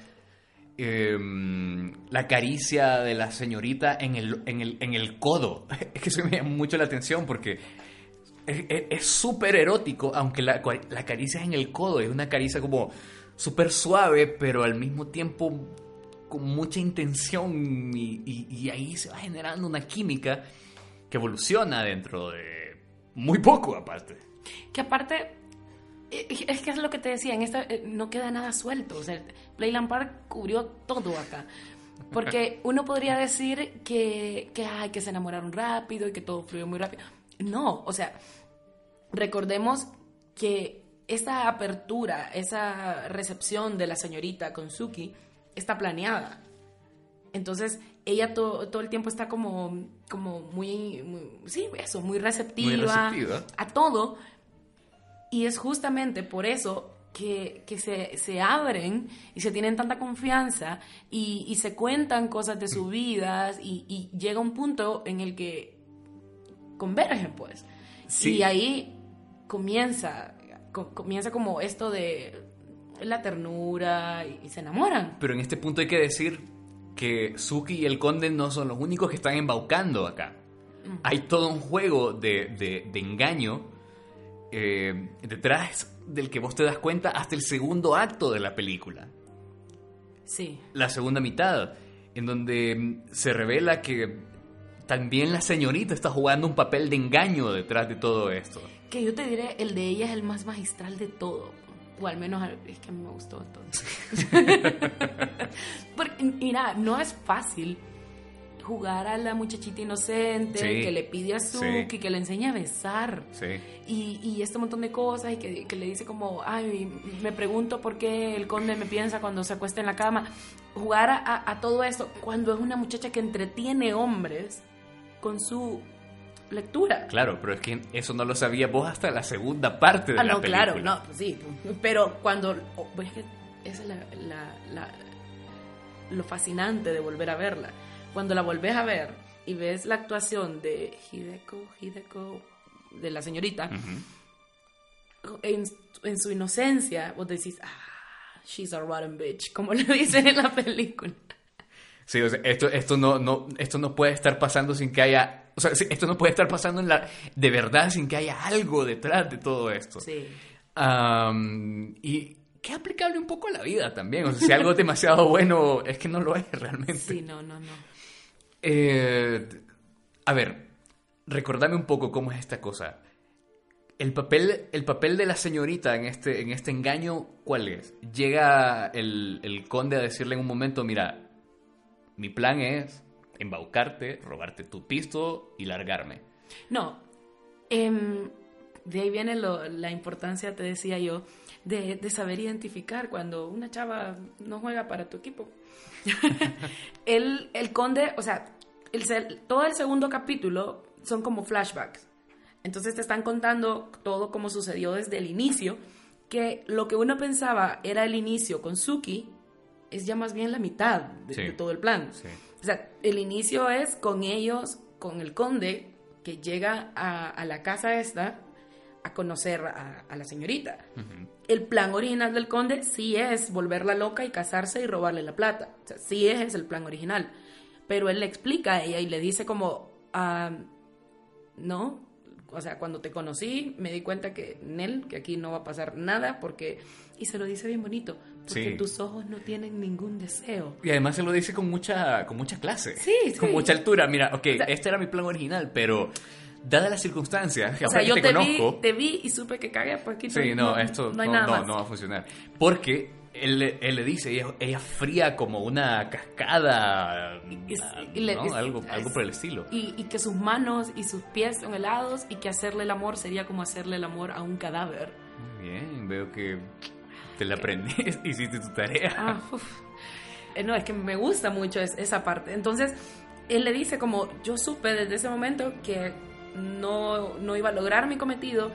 [SPEAKER 1] Em, la caricia de la señorita en el, en el, en el codo. Es que eso me llama mucho la atención porque es súper erótico, aunque la, la, caricia es en el codo, es una caricia como súper suave, pero al mismo tiempo con mucha intención y, y, ahí se va generando una química que evoluciona dentro de muy poco aparte.
[SPEAKER 2] Que aparte es que es lo que te decía, en esta eh, no queda nada suelto. O sea, Playland Park cubrió todo acá. Porque uno podría decir que, que, ay, que se enamoraron rápido y que todo fluyó muy rápido. No, o sea, recordemos que esa apertura, esa recepción de la señorita con Suki está planeada. Entonces, ella todo el tiempo está como, como muy, muy, sí, eso, muy receptiva, muy receptiva. a todo, y es justamente por eso que, se, abren y se tienen tanta confianza y, se cuentan cosas de sus vidas y, llega un punto en el que convergen, pues. Y ahí comienza, comienza como esto de la ternura y, se enamoran.
[SPEAKER 1] Pero en este punto hay que decir que Suki y el conde no son los únicos que están embaucando acá. Mm. Hay todo un juego de, de engaño eh, detrás del que vos te das cuenta hasta el segundo acto de la película.
[SPEAKER 2] Sí.
[SPEAKER 1] La segunda mitad, en donde mm, se revela que también la señorita está jugando un papel de engaño detrás de todo esto.
[SPEAKER 2] Que yo te diré, el de ella es el más magistral de todo. O al menos es que a mí me gustó entonces. Porque, mira, no es fácil jugar a la muchachita inocente que le pide a Suki, que le enseña a besar. Y, y, este montón de cosas y que, le dice como, ay, me pregunto por qué el conde me piensa cuando se acuesta en la cama. Jugar a, todo esto cuando es una muchacha que entretiene hombres con su lectura.
[SPEAKER 1] Claro, pero es que eso no lo sabía vos hasta la segunda parte de ah, la no,
[SPEAKER 2] claro, no, pues sí. Pero cuando... Oh, pues es que esa es la, lo fascinante de volver a verla cuando la volvés a ver y ves la actuación de Hideko, Hideko, de la señorita, en, su inocencia, vos decís, ah, she's a rotten bitch, como le dicen en la película.
[SPEAKER 1] Sí, o sea, esto, esto, no, no, esto no puede estar pasando sin que haya. O sea, esto no puede estar pasando en la, de verdad sin que haya algo detrás de todo esto.
[SPEAKER 2] Sí.
[SPEAKER 1] y que aplicable un poco a la vida también. O sea, si algo es demasiado bueno, es que no lo es realmente.
[SPEAKER 2] Sí, no, no, no.
[SPEAKER 1] Eh, a ver, recordame un poco cómo es esta cosa. El papel, el papel de la señorita en este, en este engaño, ¿cuál es? Llega el, conde a decirle en un momento, mira, mi plan es embaucarte, robarte tu pisto y largarme.
[SPEAKER 2] No, em, de ahí viene la importancia, te decía yo, de, saber identificar cuando una chava no juega para tu equipo. el, el conde, o sea, el, todo el segundo capítulo son como flashbacks. Entonces te están contando todo como sucedió desde el inicio, que lo que uno pensaba era el inicio con Suki es ya más bien la mitad de, todo el plan. O sea, el inicio es con ellos, con el conde, que llega a, a la casa esta a conocer a, a la señorita. El plan original del conde sí es volverla loca y casarse y robarle la plata. O sea, sí es el plan original. Pero él le explica a ella y le dice como, ah, no, o sea, cuando te conocí me di cuenta que Nel, que aquí no va a pasar nada porque, y se lo dice bien bonito, porque
[SPEAKER 1] Sí.
[SPEAKER 2] tus ojos no tienen ningún deseo.
[SPEAKER 1] Y además se lo dice con mucha, con mucha clase.
[SPEAKER 2] Sí, sí.
[SPEAKER 1] Con mucha altura. Mira, ok,
[SPEAKER 2] sea-
[SPEAKER 1] este era mi plan original, pero dadas las circunstancias, que
[SPEAKER 2] O sea, yo te,
[SPEAKER 1] te conozco...
[SPEAKER 2] vi, te vi y supe que cagué, pues aquí
[SPEAKER 1] Sí, no, esto
[SPEAKER 2] no hay
[SPEAKER 1] no,
[SPEAKER 2] nada
[SPEAKER 1] no,
[SPEAKER 2] más.
[SPEAKER 1] no va a funcionar. Porque él, él le dice, ella, ella fría como una cascada,
[SPEAKER 2] Y- y- y le-
[SPEAKER 1] ¿no? algo, algo por el estilo.
[SPEAKER 2] Y, que sus manos y sus pies son helados y que hacerle el amor sería como hacerle el amor a un cadáver.
[SPEAKER 1] Muy bien, veo que te la aprendiste, hiciste tu tarea.
[SPEAKER 2] Ah. Eh, No, es que me gusta mucho es- esa parte. Entonces, él le dice como, yo supe desde ese momento que no, no iba a lograr mi cometido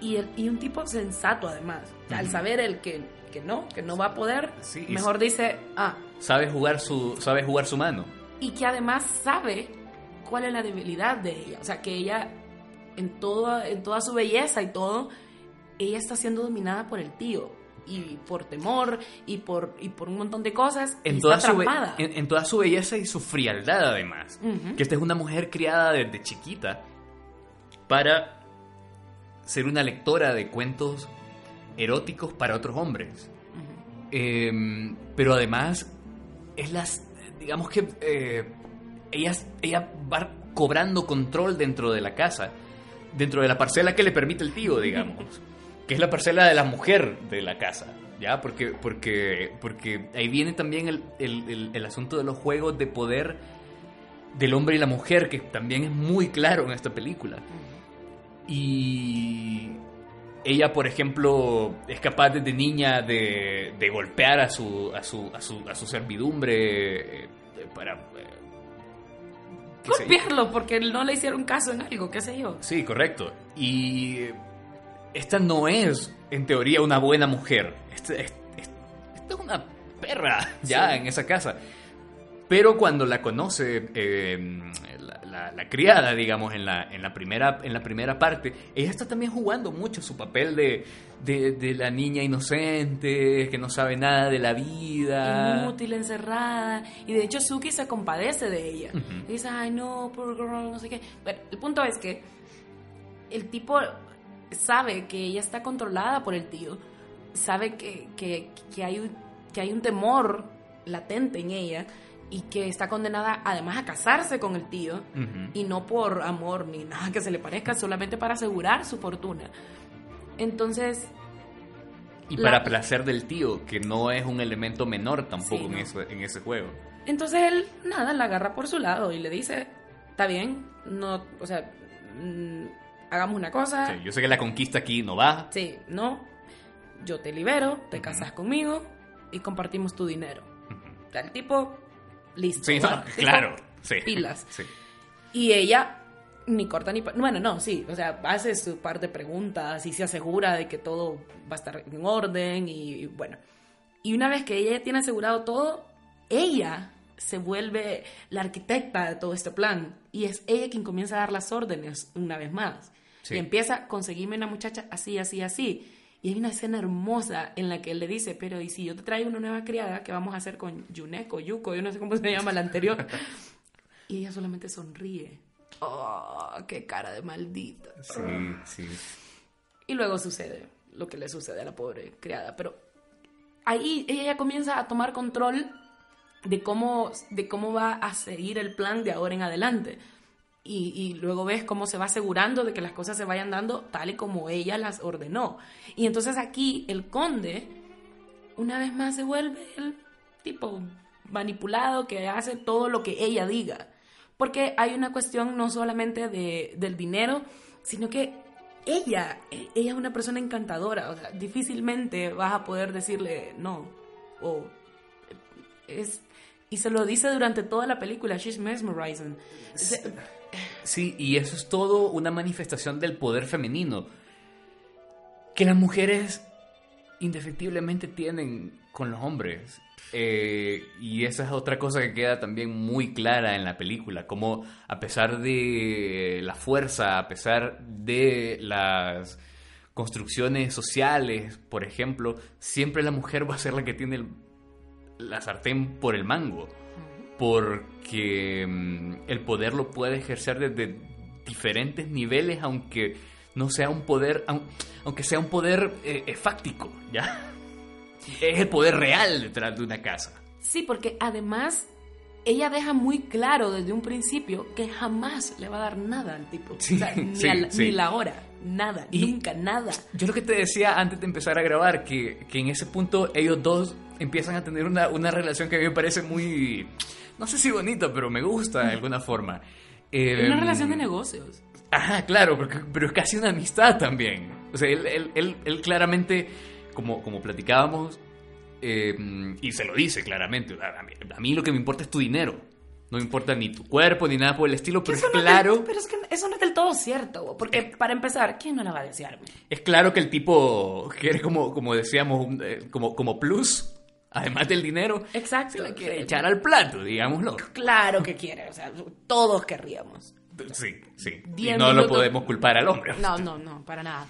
[SPEAKER 2] y, el- y un tipo sensato además. O sea, Al saber él que, que no, que no va a poder,
[SPEAKER 1] Sí, y
[SPEAKER 2] mejor dice, ah,
[SPEAKER 1] Sabe jugar su, sabe jugar su mano.
[SPEAKER 2] y que además sabe cuál es la debilidad de ella. O sea, que ella, en, todo, en toda su belleza y todo, ella está siendo dominada por el tío. Y por temor, y por, y por un montón de cosas. y
[SPEAKER 1] En
[SPEAKER 2] está
[SPEAKER 1] toda, su be-
[SPEAKER 2] atrapada.
[SPEAKER 1] en, en toda su belleza y su frialdad, además. Que esta es una mujer criada desde chiquita para ser una lectora de cuentos eróticos para otros hombres. Eh, pero además, es las. Digamos que. eh, ella, ella va cobrando control dentro de la casa, dentro de la parcela que le permite el tío, digamos. que es la parcela de la mujer de la casa. ¿Ya? Porque, porque, porque ahí viene también el, el- el- el asunto de los juegos de poder del hombre y la mujer, que también es muy claro en esta película. Y ella, por ejemplo, es capaz desde niña de, de golpear a su, a su, a su, a su servidumbre eh, para... eh,
[SPEAKER 2] golpearlo porque no le hicieron caso en algo, qué sé yo.
[SPEAKER 1] Sí, correcto. Y esta no es, en teoría, una buena mujer. Esta, es- es- esta es una perra ya
[SPEAKER 2] Sí.
[SPEAKER 1] en esa casa. Pero cuando la conoce eh, la, la- la criada, digamos, en la, en, la primera, en la primera parte, ella está también jugando mucho su papel de, de, de la niña inocente, que no sabe nada de la vida.
[SPEAKER 2] Inútil, encerrada. Y de hecho Suki se compadece de ella.
[SPEAKER 1] Ujú.
[SPEAKER 2] Y dice, ay no, poor girl, no sé qué. El punto es que el tipo sabe que ella está controlada por el tío. Sabe que, que, que hay, un, que hay un temor latente en ella y que está condenada además a casarse con el tío.
[SPEAKER 1] Ujú.
[SPEAKER 2] y no por amor ni nada que se le parezca, solamente para asegurar su fortuna. Entonces,
[SPEAKER 1] Y
[SPEAKER 2] La-
[SPEAKER 1] para placer del tío, que no es un elemento menor tampoco
[SPEAKER 2] Sí,
[SPEAKER 1] en,
[SPEAKER 2] no.
[SPEAKER 1] ese, en ese juego.
[SPEAKER 2] entonces él nada la agarra por su lado y le dice, está bien, no, o sea, mm, hagamos una cosa,
[SPEAKER 1] Sí, yo sé que la conquista aquí no va.
[SPEAKER 2] sí, no, yo te libero, te
[SPEAKER 1] Ujú.
[SPEAKER 2] casas conmigo y compartimos tu dinero. O sea, el tipo, listo.
[SPEAKER 1] Sí, claro. Sí.
[SPEAKER 2] Pilas.
[SPEAKER 1] Sí.
[SPEAKER 2] Y ella ni corta ni... Bueno, no, sí, o sea, hace su par de preguntas y se asegura de que todo va a estar en orden y, y bueno. Y una vez que ella tiene asegurado todo, ella se vuelve la arquitecta de todo este plan y es ella quien comienza a dar las órdenes una vez más.
[SPEAKER 1] Sí.
[SPEAKER 2] Y empieza a conseguirme una muchacha así, así, así. Y hay una escena hermosa en la que él le dice, pero ¿y si yo te traigo una nueva criada, qué vamos a hacer con Yuneko, Yuko? Yo no sé cómo se llama la anterior. Y ella solamente sonríe. ¡Oh, qué cara de maldita!
[SPEAKER 1] Sí, sí.
[SPEAKER 2] Y luego sucede lo que le sucede a la pobre criada. Pero ahí ella ya comienza a tomar control de cómo, de cómo va a seguir el plan de ahora en adelante. Y, y luego ves cómo se va asegurando de que las cosas se vayan dando tal y como ella las ordenó. Y entonces aquí el conde, una vez más, se vuelve el tipo manipulado que hace todo lo que ella diga. Porque hay una cuestión no solamente de, del dinero, sino que ella, ella es una persona encantadora. O sea, difícilmente vas a poder decirle no. O es. Y se lo dice durante toda la película, she's mesmerizing. Se-
[SPEAKER 1] Sí, y eso es todo una manifestación del poder femenino. Que las mujeres indefectiblemente tienen con los hombres. Eh, y esa es otra cosa que queda también muy clara en la película, como a pesar de la fuerza, a pesar de las construcciones sociales, por ejemplo, siempre la mujer va a ser la que tiene la sartén por el mango, porque mm, el poder lo puede ejercer desde diferentes niveles, aunque no sea un poder, aun- aunque sea un poder eh, eh, fáctico, ¿ya? Es el poder real detrás de una casa.
[SPEAKER 2] Sí, porque además ella deja muy claro desde un principio que jamás le va a dar nada al tipo.
[SPEAKER 1] Sí,
[SPEAKER 2] O sea, ni,
[SPEAKER 1] sí,
[SPEAKER 2] la,
[SPEAKER 1] sí.
[SPEAKER 2] ni la hora, nada,
[SPEAKER 1] Y-
[SPEAKER 2] nunca, nada.
[SPEAKER 1] Yo lo que te decía antes de empezar a grabar, que, que en ese punto ellos dos empiezan a tener una, una relación que a mí me parece muy, no sé si bonita, pero me gusta de alguna forma. Eh,
[SPEAKER 2] Una relación de negocios.
[SPEAKER 1] Ajá, claro, porque- pero es casi una amistad también. O sea, él, él, él, él claramente, como, como platicábamos, eh, y se lo dice claramente, a mí, a mí lo que me importa es tu dinero. No me importa ni tu cuerpo ni nada por el estilo, pero es
[SPEAKER 2] no
[SPEAKER 1] claro,
[SPEAKER 2] pero es que eso no es del todo cierto, porque para empezar, ¿quién no la va a desear?
[SPEAKER 1] es claro que el tipo quiere como, como decíamos, eh, como, como plus, además del dinero,
[SPEAKER 2] Exacto.
[SPEAKER 1] se la quiere echar al plato, digámoslo.
[SPEAKER 2] Claro que quiere, o sea, todos querríamos.
[SPEAKER 1] Sí, sí. Y no lo podemos culpar al hombre.
[SPEAKER 2] No, no, no, para nada.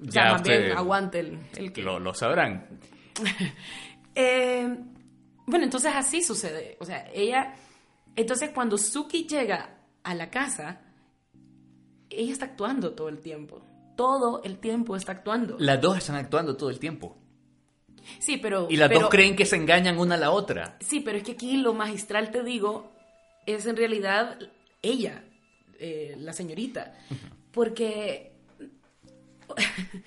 [SPEAKER 2] O
[SPEAKER 1] Ya
[SPEAKER 2] más bien aguante el, el que...
[SPEAKER 1] Lo, lo sabrán.
[SPEAKER 2] Eh, bueno, entonces así sucede. O sea, ella. Entonces, cuando Suki llega a la casa, ella está actuando todo el tiempo. Todo el tiempo está actuando.
[SPEAKER 1] Las dos están actuando todo el tiempo.
[SPEAKER 2] Sí, pero.
[SPEAKER 1] Y las
[SPEAKER 2] pero-
[SPEAKER 1] dos creen que se engañan una a la otra.
[SPEAKER 2] Sí, pero es que aquí lo magistral, te digo, es en realidad ella, eh, la señorita. Porque.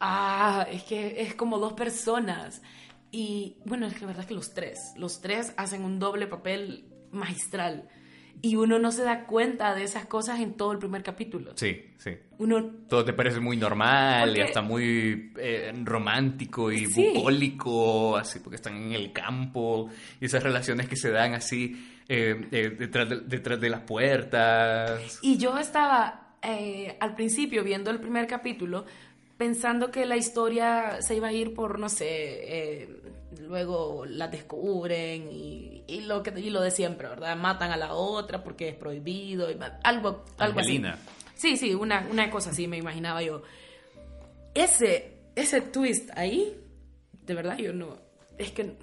[SPEAKER 2] ah, es que es como dos personas. Y bueno, es que la verdad es que los tres, los tres hacen un doble papel magistral. Y uno no se da cuenta de esas cosas en todo el primer capítulo.
[SPEAKER 1] Sí, sí.
[SPEAKER 2] Uno
[SPEAKER 1] Todo te parece muy normal y hasta muy eh, romántico y
[SPEAKER 2] Sí.
[SPEAKER 1] bucólico, así porque están en el campo y esas relaciones que se dan así eh, eh, detrás, de, detrás de las puertas.
[SPEAKER 2] Y yo estaba al principio viendo el primer capítulo pensando que la historia se iba a ir por, no sé, eh, luego la descubren y, y lo, que, y lo de siempre, ¿verdad? Matan a la otra porque es prohibido, y algo, algo
[SPEAKER 1] Angelina.
[SPEAKER 2] así. Sí, sí, una, una cosa así me imaginaba yo. Ese, ese twist ahí, de verdad yo no, es que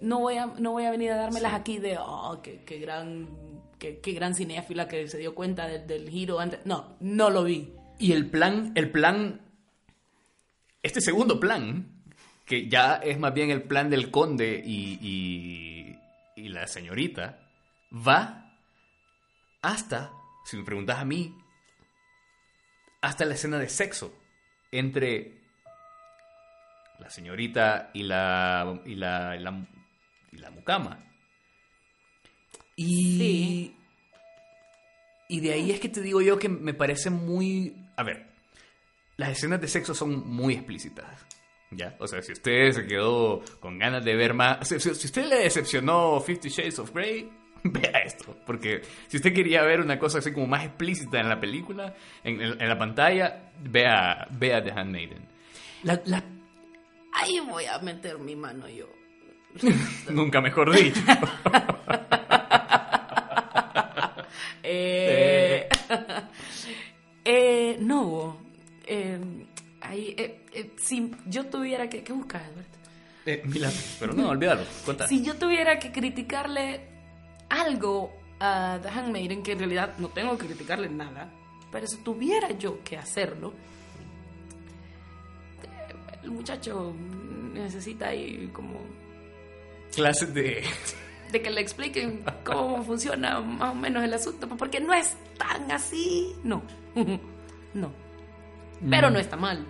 [SPEAKER 2] no voy a, no voy a venir a dármelas aquí de, oh, qué, qué gran, qué, qué gran cinéfila que se dio cuenta del, del giro antes. No, no lo vi.
[SPEAKER 1] Y el plan, el plan, este segundo plan, que ya es más bien el plan del conde y, y, y la señorita, va hasta, si me preguntas a mí, hasta la escena de sexo entre la señorita y la, y la, y la, y la mucama. Y,
[SPEAKER 2] Sí.
[SPEAKER 1] y de ahí es que te digo yo que me parece muy... A ver, las escenas de sexo son muy explícitas. ¿Ya? O sea, si usted se quedó con ganas de ver más... Si, si- si usted le decepcionó Fifty Shades of Grey, vea esto. Porque si usted quería ver una cosa así como más explícita en la película, en, en- en la pantalla, vea, vea The Handmaiden. La, la-
[SPEAKER 2] Ahí voy a meter mi mano yo.
[SPEAKER 1] nunca mejor dicho.
[SPEAKER 2] Eh, eh, no, eh, ahí, eh, si yo tuviera que... ¿Qué buscas, Alberto?
[SPEAKER 1] Eh, pero no, olvídalo. Cuenta.
[SPEAKER 2] Si yo tuviera que criticarle algo a The Handmaiden, que en realidad no tengo que criticarle nada, pero si tuviera yo que hacerlo, eh, el muchacho necesita ahí como
[SPEAKER 1] Clases de...
[SPEAKER 2] de que le expliquen cómo funciona más o menos el asunto, porque no es tan así, no, no, pero no está mal.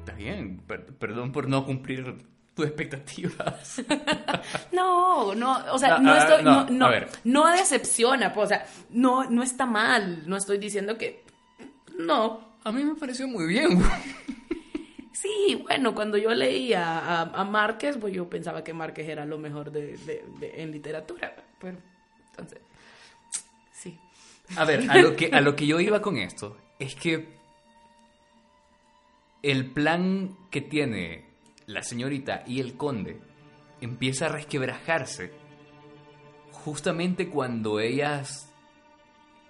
[SPEAKER 1] Está bien, per- perdón por no cumplir tus expectativas.
[SPEAKER 2] No, no, o sea,
[SPEAKER 1] Ah,
[SPEAKER 2] no
[SPEAKER 1] ah,
[SPEAKER 2] estoy,
[SPEAKER 1] no,
[SPEAKER 2] no, no,
[SPEAKER 1] a ver.
[SPEAKER 2] no decepciona, pues, o sea, no, no está mal, no estoy diciendo que, no,
[SPEAKER 1] A mí me pareció muy bien.
[SPEAKER 2] sí, bueno, cuando yo leía a, a Márquez, pues yo pensaba que Márquez era lo mejor de, de- de- en literatura, pero, entonces, sí,
[SPEAKER 1] A ver, a lo, que, a lo que yo iba con esto es que el plan que tiene la señorita y el conde empieza a resquebrajarse justamente cuando ellas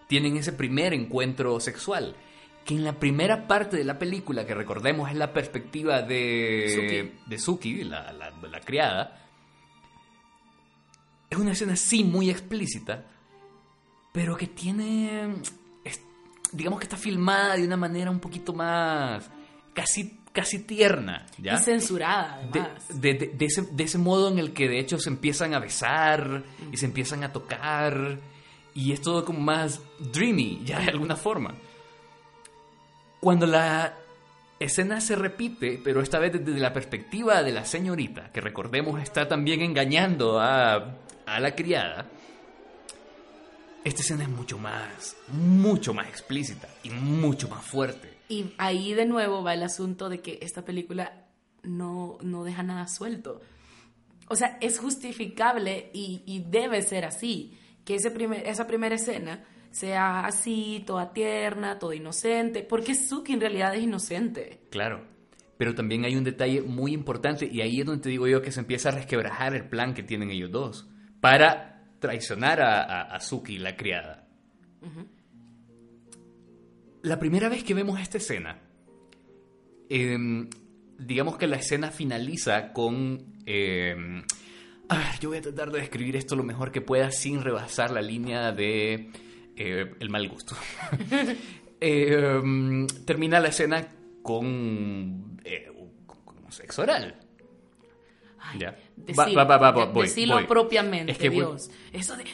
[SPEAKER 1] tienen ese primer encuentro sexual. Que en la primera parte de la película, que recordemos es la perspectiva de
[SPEAKER 2] Suki.
[SPEAKER 1] de Suki, la, la- la criada, es una escena sí muy explícita, pero que tiene, es- digamos que está filmada de una manera un poquito más, casi, casi tierna, ¿ya?
[SPEAKER 2] Y censurada,
[SPEAKER 1] de,
[SPEAKER 2] además.
[SPEAKER 1] de- de- de ese, de ese modo en el que de hecho se empiezan a besar y se empiezan a tocar y es todo como más dreamy, ya de alguna forma. Cuando la escena se repite, pero esta vez desde la perspectiva de la señorita, que recordemos está también engañando a, a la criada, esta escena es mucho más, mucho más explícita y mucho más fuerte.
[SPEAKER 2] Y ahí de nuevo va el asunto de que esta película no, no deja nada suelto. O sea, es justificable y, y debe ser así. Que ese primer, esa primera escena sea así, toda tierna, toda inocente. Porque Suki en realidad es inocente.
[SPEAKER 1] Claro. Pero también hay un detalle muy importante y ahí es donde te digo yo que se empieza a resquebrajar el plan que tienen ellos dos para traicionar a, a, a Suki, la criada. La primera vez que vemos esta escena, em, digamos que la escena finaliza con... em, a ver, yo voy a tratar de describir esto lo mejor que pueda sin rebasar la línea de eh, el mal gusto. Eh, mm, termina la escena con, eh, con- sexo oral.
[SPEAKER 2] Ay,
[SPEAKER 1] Ya.
[SPEAKER 2] decilo,
[SPEAKER 1] Va, va, va, voy,
[SPEAKER 2] decilo
[SPEAKER 1] voy.
[SPEAKER 2] propiamente,
[SPEAKER 1] Es que voy-
[SPEAKER 2] Dios. Eso de...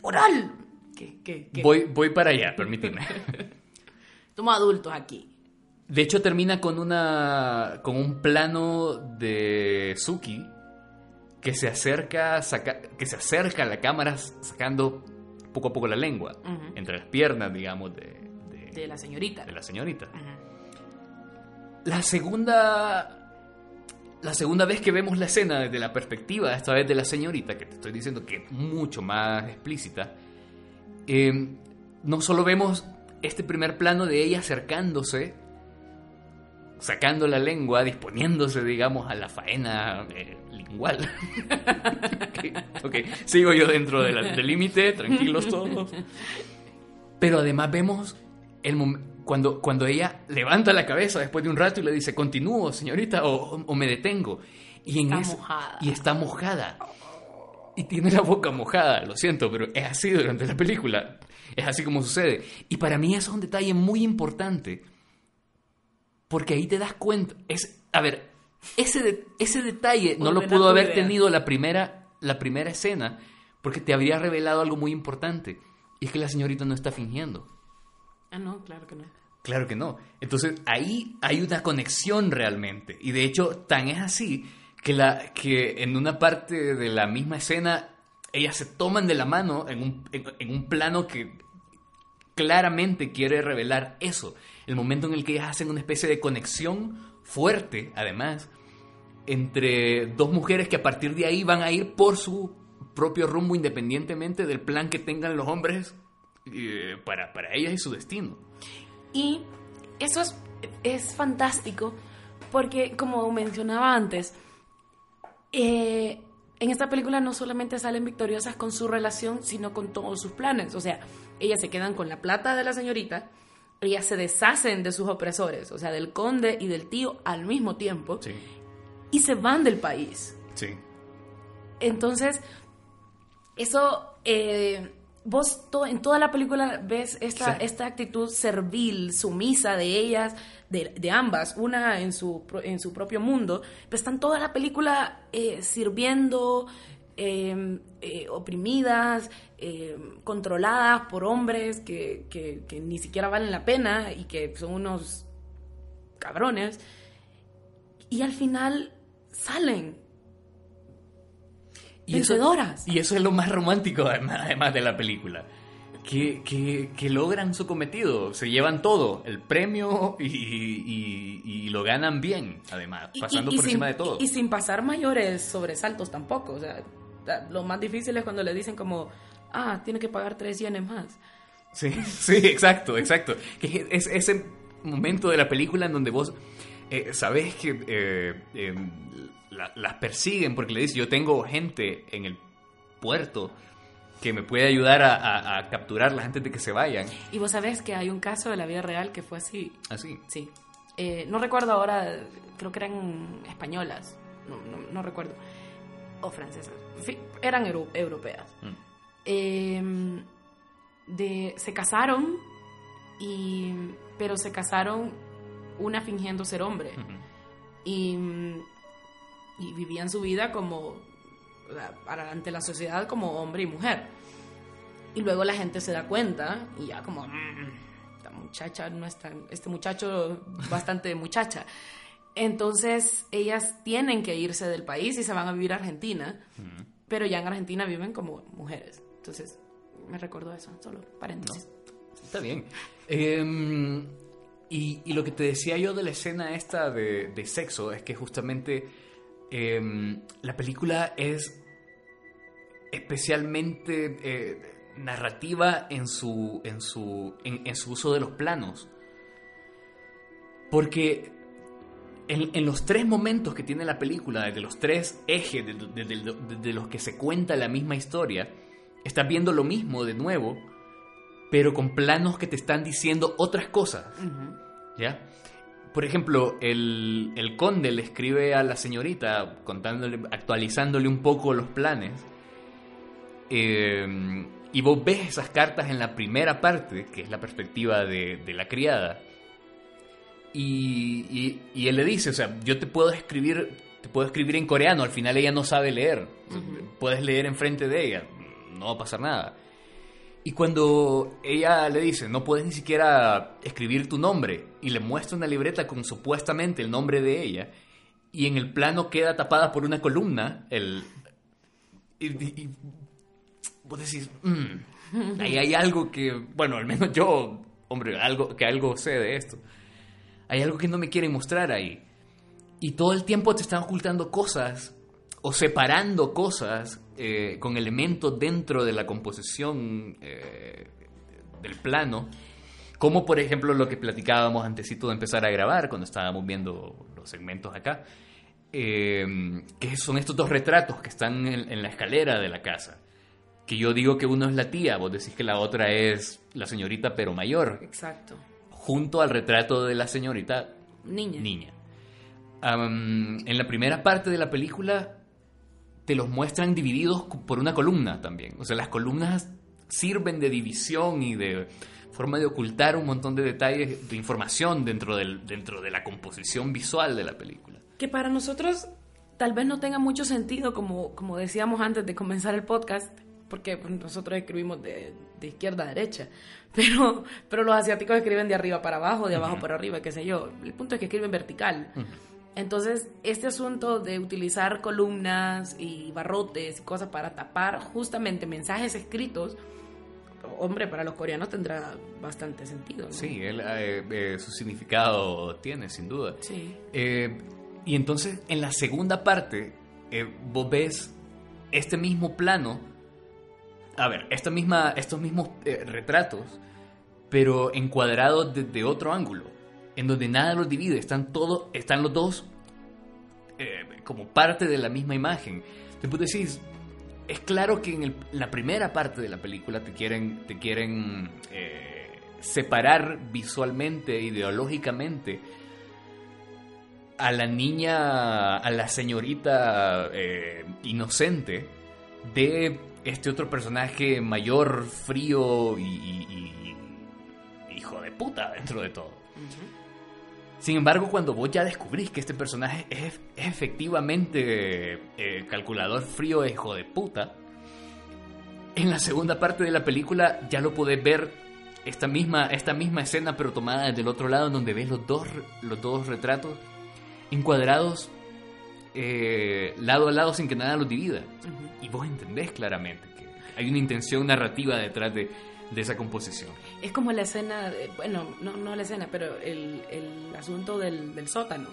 [SPEAKER 2] ¡Oral! ¿Qué, qué, qué?
[SPEAKER 1] Voy, voy para allá, permíteme.
[SPEAKER 2] Somos adultos aquí.
[SPEAKER 1] De hecho, termina con una. con un plano de Suki que se acerca. saca- que se acerca a la cámara sacando poco a poco la lengua. Entre las piernas, digamos, de, de-
[SPEAKER 2] De la señorita.
[SPEAKER 1] de la señorita. La segunda. La segunda vez que vemos la escena desde la perspectiva, esta vez de la señorita, que te estoy diciendo que es mucho más explícita, eh, no solo vemos este primer plano de ella acercándose, sacando la lengua, disponiéndose, digamos, a la faena eh, lingual. ok, ok, sigo yo dentro de del límite, tranquilos todos. Pero además vemos el cuando, cuando ella levanta la cabeza después de un rato y le dice, continúo, señorita, o, o- me detengo. Y en
[SPEAKER 2] Está mojada.
[SPEAKER 1] Y está mojada. Y tiene la boca mojada, lo siento, pero es así durante la película. Es así como sucede. Y para mí eso es un detalle muy importante. Porque ahí te das cuenta. Es, a ver, ese, de- ese detalle no lo pudo haber
[SPEAKER 2] idea.
[SPEAKER 1] tenido la primera, la primera escena. Porque te habría revelado algo muy importante. Y es que la señorita no está fingiendo.
[SPEAKER 2] Ah, no, claro que no.
[SPEAKER 1] Claro que no. Entonces ahí hay una conexión realmente. Y de hecho, tan es así que, la, que en una parte de la misma escena ellas se toman de la mano en un, en, en un plano que claramente quiere revelar eso. El momento en el que ellas hacen una especie de conexión fuerte, además, entre dos mujeres que a partir de ahí van a ir por su propio rumbo independientemente del plan que tengan los hombres eh, para, para ellas y su destino.
[SPEAKER 2] Y eso es, es fantástico porque, como mencionaba antes, eh, en esta película no solamente salen victoriosas con su relación, sino con todos sus planes. O sea, ellas se quedan con la plata de la señorita, ellas se deshacen de sus opresores, o sea, del conde y del tío al mismo tiempo,
[SPEAKER 1] Sí,
[SPEAKER 2] y se van del país.
[SPEAKER 1] sí.
[SPEAKER 2] Entonces, eso, eh, vos to- en toda la película ves esta,
[SPEAKER 1] Sí.
[SPEAKER 2] esta actitud servil, sumisa de ellas, de, de ambas, una en su, pro- en su propio mundo, pero están toda la película eh, sirviendo, eh, eh, oprimidas, eh, controladas por hombres que, que- que ni siquiera valen la pena y que son unos cabrones. Y al final salen
[SPEAKER 1] Y eso, y eso es lo más romántico, además, además de la película. Que, que- que logran su cometido, se llevan todo, el premio y, y- y lo ganan bien, además, pasando
[SPEAKER 2] y-
[SPEAKER 1] por
[SPEAKER 2] sin-
[SPEAKER 1] encima de todo.
[SPEAKER 2] Y sin pasar mayores sobresaltos tampoco. O sea, lo más difícil es cuando le dicen como, ah, tiene que pagar tres yenes más.
[SPEAKER 1] Sí, sí, exacto, exacto. Que es ese momento de la película en donde vos eh, sabes que eh, em, la- las persiguen porque le dice, yo tengo gente en el puerto que me puede ayudar a, a- a capturarlas antes de que se vayan.
[SPEAKER 2] Y vos sabés que hay un caso de la vida real que fue así.
[SPEAKER 1] Así.
[SPEAKER 2] Sí. Eh, no recuerdo ahora, creo que eran españolas, no, no- no recuerdo. O francesas. Eran euro- europeas.
[SPEAKER 1] Mm.
[SPEAKER 2] Eh, de, se casaron, y, pero se casaron una fingiendo ser hombre. Y, y vivían su vida como ante la sociedad como hombre y mujer. Y luego la gente se da cuenta y ya como "Mm, esta muchacha no es tan, este muchacho bastante muchacha. Entonces ellas tienen que irse del país y se van a vivir a Argentina, pero ya en Argentina viven como mujeres. Entonces me recordó eso, solo paréntesis.
[SPEAKER 1] Está bien. Em, y, lo que te decía yo de la escena esta de, sexo es que justamente em, la película es especialmente eh, narrativa en su, en, su, en su uso de los planos. Porque en, en los tres momentos que tiene la película, de los tres ejes de, de- de- de- de los que se cuenta la misma historia, estás viendo lo mismo de nuevo, pero con planos que te están diciendo otras cosas. ¿Ya? Por ejemplo, el, el conde le escribe a la señorita contándole, actualizándole un poco los planes. Eh, y vos ves esas cartas en la primera parte, que es la perspectiva de, de la criada. Y, y- y él le dice, o sea, yo te puedo escribir, te puedo escribir en coreano, al final ella no sabe leer. Puedes leer enfrente de ella, no va a pasar nada. Y cuando ella le dice, no puedes ni siquiera escribir tu nombre, y le muestra una libreta con supuestamente el nombre de ella, y en el plano queda tapada por una columna, el... Y, y- y vos decís, "Mm, ahí hay algo que, bueno, al menos yo, hombre, algo, que algo sé de esto. Hay algo que no me quieren mostrar ahí. Y todo el tiempo te están ocultando cosas o separando cosas eh, con elementos dentro de la composición eh, del plano. Como por ejemplo lo que platicábamos antesito de empezar a grabar cuando estábamos viendo los segmentos acá. eh, que son estos dos retratos que están en, en la escalera de la casa. Que yo digo que uno es la tía, vos decís que la otra es la señorita pero mayor.
[SPEAKER 2] Exacto.
[SPEAKER 1] Junto al retrato de la señorita
[SPEAKER 2] Niña.
[SPEAKER 1] niña. En la primera parte de la película te los muestran divididos por una columna también. O sea, las columnas sirven de división y de forma de ocultar un montón de detalles, de información dentro, del, dentro de la composición visual de la película.
[SPEAKER 2] que para nosotros tal vez no tenga mucho sentido, como, como decíamos antes de comenzar el podcast, porque nosotros escribimos de, de izquierda a derecha, pero, pero los asiáticos escriben de arriba para abajo, de abajo para arriba, qué sé yo. El punto es que escriben vertical. Entonces, este asunto de utilizar columnas y barrotes y cosas para tapar justamente mensajes escritos, hombre, para los coreanos tendrá bastante sentido. ¿no?
[SPEAKER 1] Sí, él, eh, eh, su significado tiene, sin duda.
[SPEAKER 2] Sí.
[SPEAKER 1] Eh, y entonces en la segunda parte, eh, vos ves este mismo plano, a ver, esta misma, estos mismos eh, retratos, pero encuadrados desde otro ángulo, en donde nada los divide, están, todos están los dos eh, como parte de la misma imagen. Vos decís, es claro que en la primera parte de la película te quieren, te quieren eh, separar visualmente, ideológicamente, a la niña, a la señorita inocente de este otro personaje mayor, frío y, y- y- hijo de puta dentro de todo. Sin embargo, cuando vos ya descubrís que este personaje es, es efectivamente eh, calculador frío hijo de puta, en la segunda parte de la película ya lo podés ver esta misma, esta misma escena pero tomada desde el otro lado en donde ves los dos, los dos retratos encuadrados eh, lado a lado sin que nada los divida.
[SPEAKER 2] Ujú.
[SPEAKER 1] Y vos entendés claramente que hay una intención narrativa detrás de, de esa composición.
[SPEAKER 2] Es como la escena, de- bueno, no, no la escena, pero el, el asunto del, del sótano.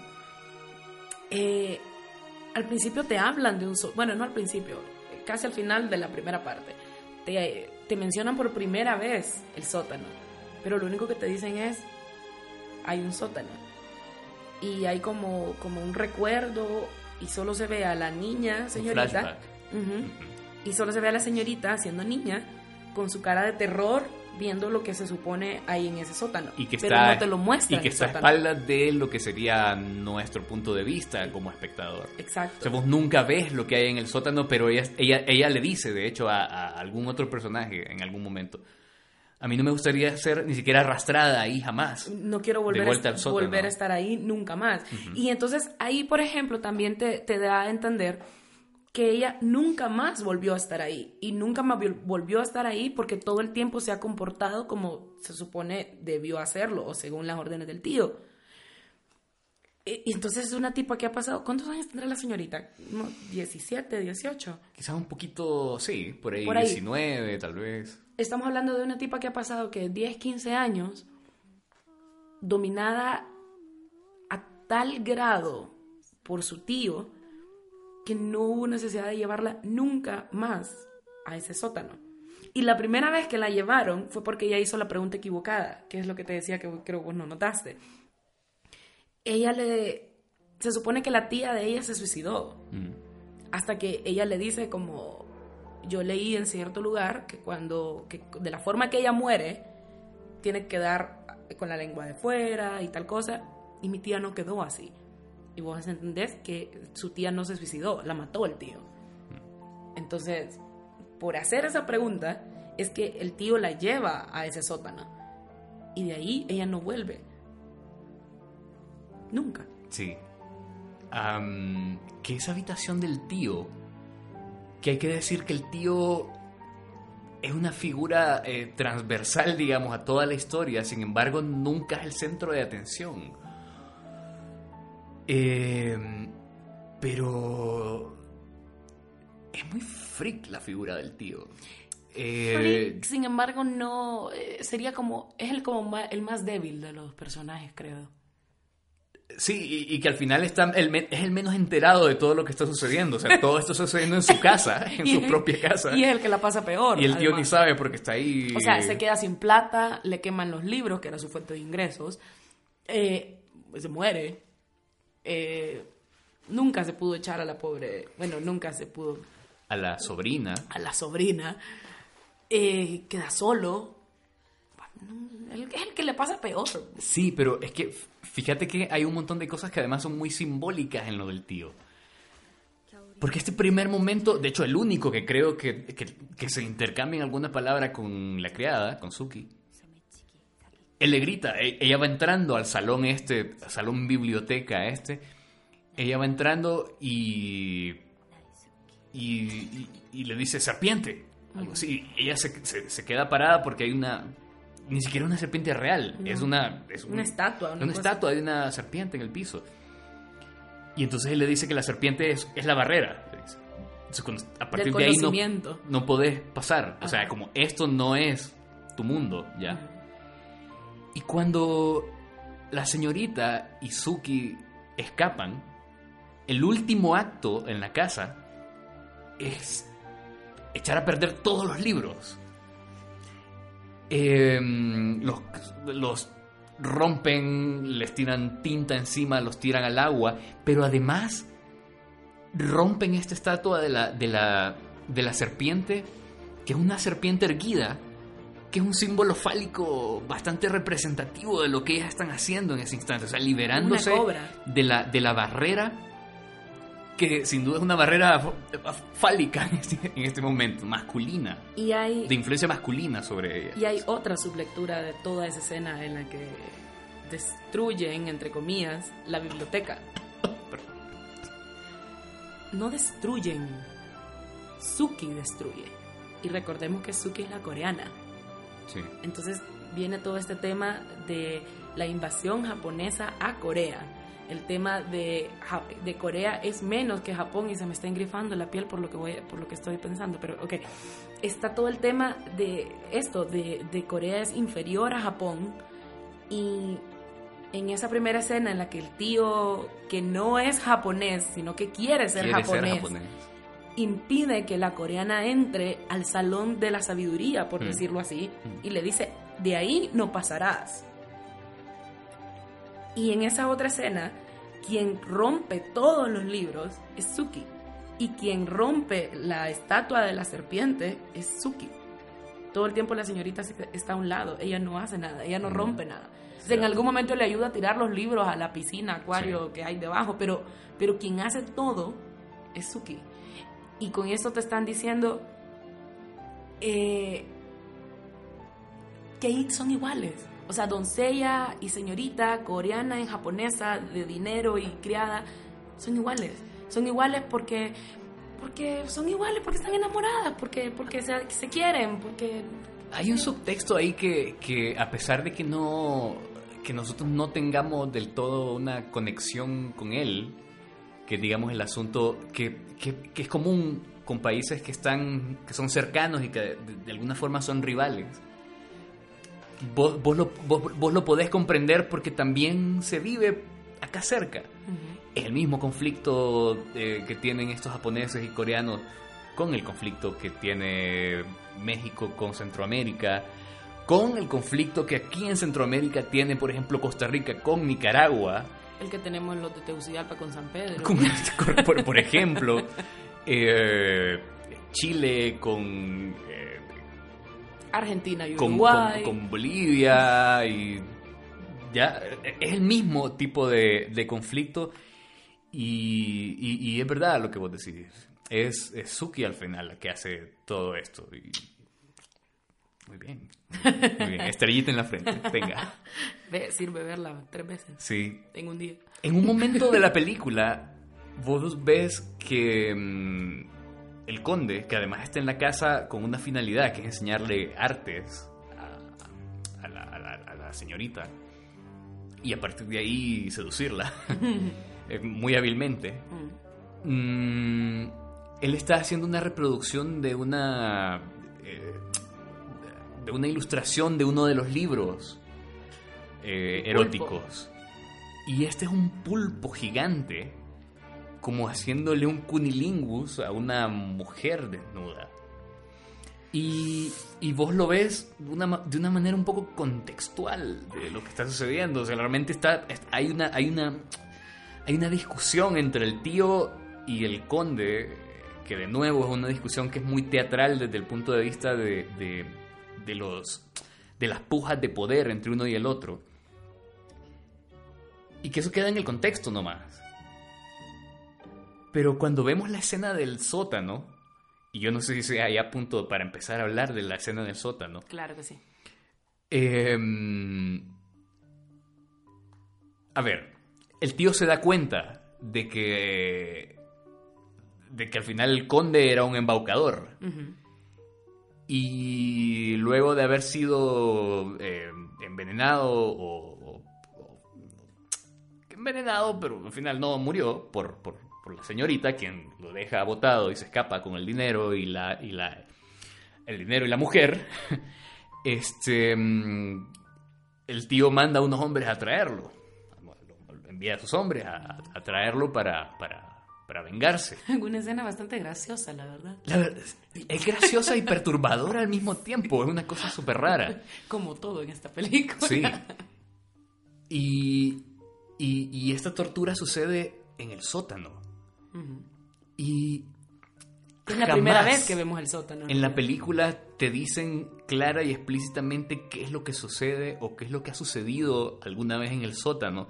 [SPEAKER 2] Eh, al principio te hablan de un sótano, bueno, no al principio, casi al final de la primera parte. Te, te mencionan por primera vez el sótano, pero lo único que te dicen es, hay un sótano. y hay como, como un recuerdo y solo se ve a la niña, señorita. Ujú. Y solo se ve a la señorita siendo niña con su cara de terror viendo lo que se supone ahí en ese sótano.
[SPEAKER 1] Y que
[SPEAKER 2] pero
[SPEAKER 1] está,
[SPEAKER 2] no te lo muestra.
[SPEAKER 1] y que está a espaldas de lo que sería nuestro punto de vista como espectador. O
[SPEAKER 2] Exacto.
[SPEAKER 1] sea, vos nunca ves lo que hay en el sótano, pero ella, ella, ella le dice, de hecho, a, a algún otro personaje en algún momento. A mí no me gustaría ser ni siquiera arrastrada ahí jamás.
[SPEAKER 2] no quiero volver, a,
[SPEAKER 1] sótano.
[SPEAKER 2] volver a estar ahí nunca más. Y entonces ahí, por ejemplo, también te, te da a entender que ella nunca más volvió a estar ahí. Y nunca más vol- volvió a estar ahí porque todo el tiempo se ha comportado como se supone debió hacerlo, o según las órdenes del tío. Y, y entonces es una tipa que ha pasado... ¿Cuántos años tendrá la señorita? ¿No? ¿17, 18?
[SPEAKER 1] Quizás un poquito, sí, por ahí,
[SPEAKER 2] Por ahí.
[SPEAKER 1] 19 tal vez.
[SPEAKER 2] Estamos hablando de una tipa que ha pasado que 10, 15 años dominada a tal grado por su tío que no hubo necesidad de llevarla nunca más a ese sótano. Y la primera vez que la llevaron fue porque ella hizo la pregunta equivocada, que es lo que te decía que creo que vos no notaste. Ella le... Se supone que la tía de ella se suicidó.
[SPEAKER 1] Mm.
[SPEAKER 2] hasta que ella le dice como yo leí en cierto lugar que cuando que de la forma que ella muere tiene que quedar con la lengua de fuera y tal cosa y mi tía no quedó así. Y vos entendés que su tía no se suicidó la mató el tío. Entonces por hacer esa pregunta es que el tío la lleva a ese sótano. Y de ahí ella no vuelve nunca
[SPEAKER 1] Sí. Am, que esa habitación del tío, que hay que decir que el tío es una figura eh, transversal, digamos, a toda la historia, sin embargo, nunca es el centro de atención. Eh, pero es muy freak la figura del tío. Eh,
[SPEAKER 2] Freak, sin embargo, no eh, sería como es el como el más débil de los personajes, creo.
[SPEAKER 1] Sí, y, y que al final está el es el menos enterado de todo lo que está sucediendo. O sea, todo esto está sucediendo en su casa, en su propia casa.
[SPEAKER 2] Y es el que la pasa peor.
[SPEAKER 1] Y el tío ni
[SPEAKER 2] además.
[SPEAKER 1] sabe porque está ahí.
[SPEAKER 2] O sea, se queda sin plata, le queman los libros, que era su fuente de ingresos, eh, se muere. eh, nunca se pudo echar a la pobre, bueno, nunca se pudo
[SPEAKER 1] A la sobrina.
[SPEAKER 2] a la sobrina, eh, queda solo. El- el que le pasa peor.
[SPEAKER 1] Sí, pero es que fíjate que hay un montón de cosas que además son muy simbólicas en lo del tío. Porque este primer momento, de hecho el único que creo que, que, que se intercambia alguna palabra con la criada, con Suki, él le grita, e- ella va entrando al salón este, salón biblioteca este, ella va entrando y, y, le dice serpiente, algo así. Ella se- se queda parada porque hay una, ni siquiera una serpiente real, es una, es
[SPEAKER 2] Una
[SPEAKER 1] un-
[SPEAKER 2] estatua, una
[SPEAKER 1] una estatua de una serpiente en el piso. Y entonces él le dice que la serpiente es, es la barrera. Entonces, a partir de ahí no, no podés pasar. O sea, como esto no es tu mundo, ¿ya? Y cuando la señorita y Suki escapan, el último acto en la casa es echar a perder todos los libros. Em, los, los rompen, les tiran tinta encima, los tiran al agua, pero además rompen esta estatua de la, de la, de la serpiente, que es una serpiente erguida, que es un símbolo fálico bastante representativo de lo que ellas están haciendo en ese instante, o sea, liberándose de la, de la barrera, que sin duda es una barrera fálica en este, en este momento, masculina,
[SPEAKER 2] Y hay,
[SPEAKER 1] de influencia masculina sobre ella.
[SPEAKER 2] y hay otra sublectura de toda esa escena en la que destruyen, entre comillas, la biblioteca. No destruyen. Suki destruye. Y recordemos que Suki es la coreana.
[SPEAKER 1] Sí.
[SPEAKER 2] Entonces viene todo este tema de la invasión japonesa a Corea. El tema de, de Corea es menos que Japón y se me está engrifando la piel por lo que voy, por lo que estoy pensando. Pero ok, está todo el tema de esto, de, de Corea es inferior a Japón y en esa primera escena en la que el tío que no es japonés, sino que quiere ser,
[SPEAKER 1] Quiere ser
[SPEAKER 2] japonés,
[SPEAKER 1] japonés.
[SPEAKER 2] impide que la coreana entre al salón de la sabiduría, por
[SPEAKER 1] Mm.
[SPEAKER 2] decirlo así,
[SPEAKER 1] Mm.
[SPEAKER 2] y le dice, de ahí no pasarás. Y en esa otra escena, quien rompe todos los libros es Suki. Y quien rompe la estatua de la serpiente es Suki. Todo el tiempo la señorita está a un lado, ella no hace nada, ella no rompe nada. en algún momento le ayuda a tirar los libros a la piscina, acuario que hay debajo, pero, pero quien hace todo es Suki. Y con eso te están diciendo eh, que son iguales. O sea, doncella y señorita, coreana y japonesa, de dinero y criada, son iguales. Son iguales porque, porque son iguales, porque están enamoradas, porque, porque se, se quieren, porque...
[SPEAKER 1] Hay un subtexto ahí que, que a pesar de que no que nosotros no tengamos del todo una conexión con él, que digamos el asunto que, que, que es común con países que están que son cercanos y que de alguna forma son rivales vos, vos, lo, vos, lo podés comprender porque también se vive acá cerca. Es el mismo conflicto eh, que tienen estos japoneses y coreanos con el conflicto que tiene México con Centroamérica, con el conflicto que aquí en Centroamérica tiene, por ejemplo, Costa Rica con Nicaragua.
[SPEAKER 2] El que tenemos en los de Tegucigalpa con San Pedro.
[SPEAKER 1] por, por, ejemplo, eh, Chile con
[SPEAKER 2] Argentina y
[SPEAKER 1] Uruguay. Con, Bolivia y ya es el mismo tipo de, de conflicto y, y, es verdad lo que vos decís. Es, es Suki al final la que hace todo esto. Y... Muy bien. Muy bien. Estrellita en la frente. Venga.
[SPEAKER 2] Ve, sirve verla tres veces.
[SPEAKER 1] Sí.
[SPEAKER 2] En un día.
[SPEAKER 1] En un momento de la película, vos ves que mm, el conde, que además está en la casa con una finalidad, que es enseñarle artes a, la, señorita, y a partir de ahí seducirla, eh, muy hábilmente, mm, él está haciendo una reproducción de una... Eh, de una ilustración de uno de los libros eh, eróticos. Y este es un pulpo gigante como haciéndole un cunilingus a una mujer desnuda. Y, y vos lo ves de una, de una, manera un poco contextual de lo que está sucediendo. O sea, realmente está, hay, una, hay, una, hay una discusión entre el tío y el conde, que de nuevo es una discusión que es muy teatral desde el punto de vista de, de, de los, de las pujas de poder entre uno y el otro. Y que eso queda en el contexto nomás. Pero cuando vemos la escena del sótano, y yo no sé si sea ahí a punto para empezar a hablar de la escena del sótano.
[SPEAKER 2] Claro que sí.
[SPEAKER 1] Em, a ver, el tío se da cuenta de que. de que al final el conde era un embaucador. Y luego de haber sido em, envenenado o, Envenenado, pero al final no murió por, por la señorita, quien lo deja botado y se escapa con el dinero y la, y la el dinero y la mujer, este mm, el tío manda a unos hombres a traerlo. Envía a sus hombres a, traerlo para, para, para vengarse.
[SPEAKER 2] Una escena bastante graciosa, la verdad.
[SPEAKER 1] Es graciosa y perturbadora al mismo tiempo. Es una cosa súper rara.
[SPEAKER 2] Como todo en esta película.
[SPEAKER 1] Sí. Y, y, y, esta tortura sucede en el sótano. Y...
[SPEAKER 2] Es la primera vez que vemos el sótano.
[SPEAKER 1] En la película te dicen clara y explícitamente qué es lo que sucede o qué es lo que ha sucedido alguna vez en el sótano.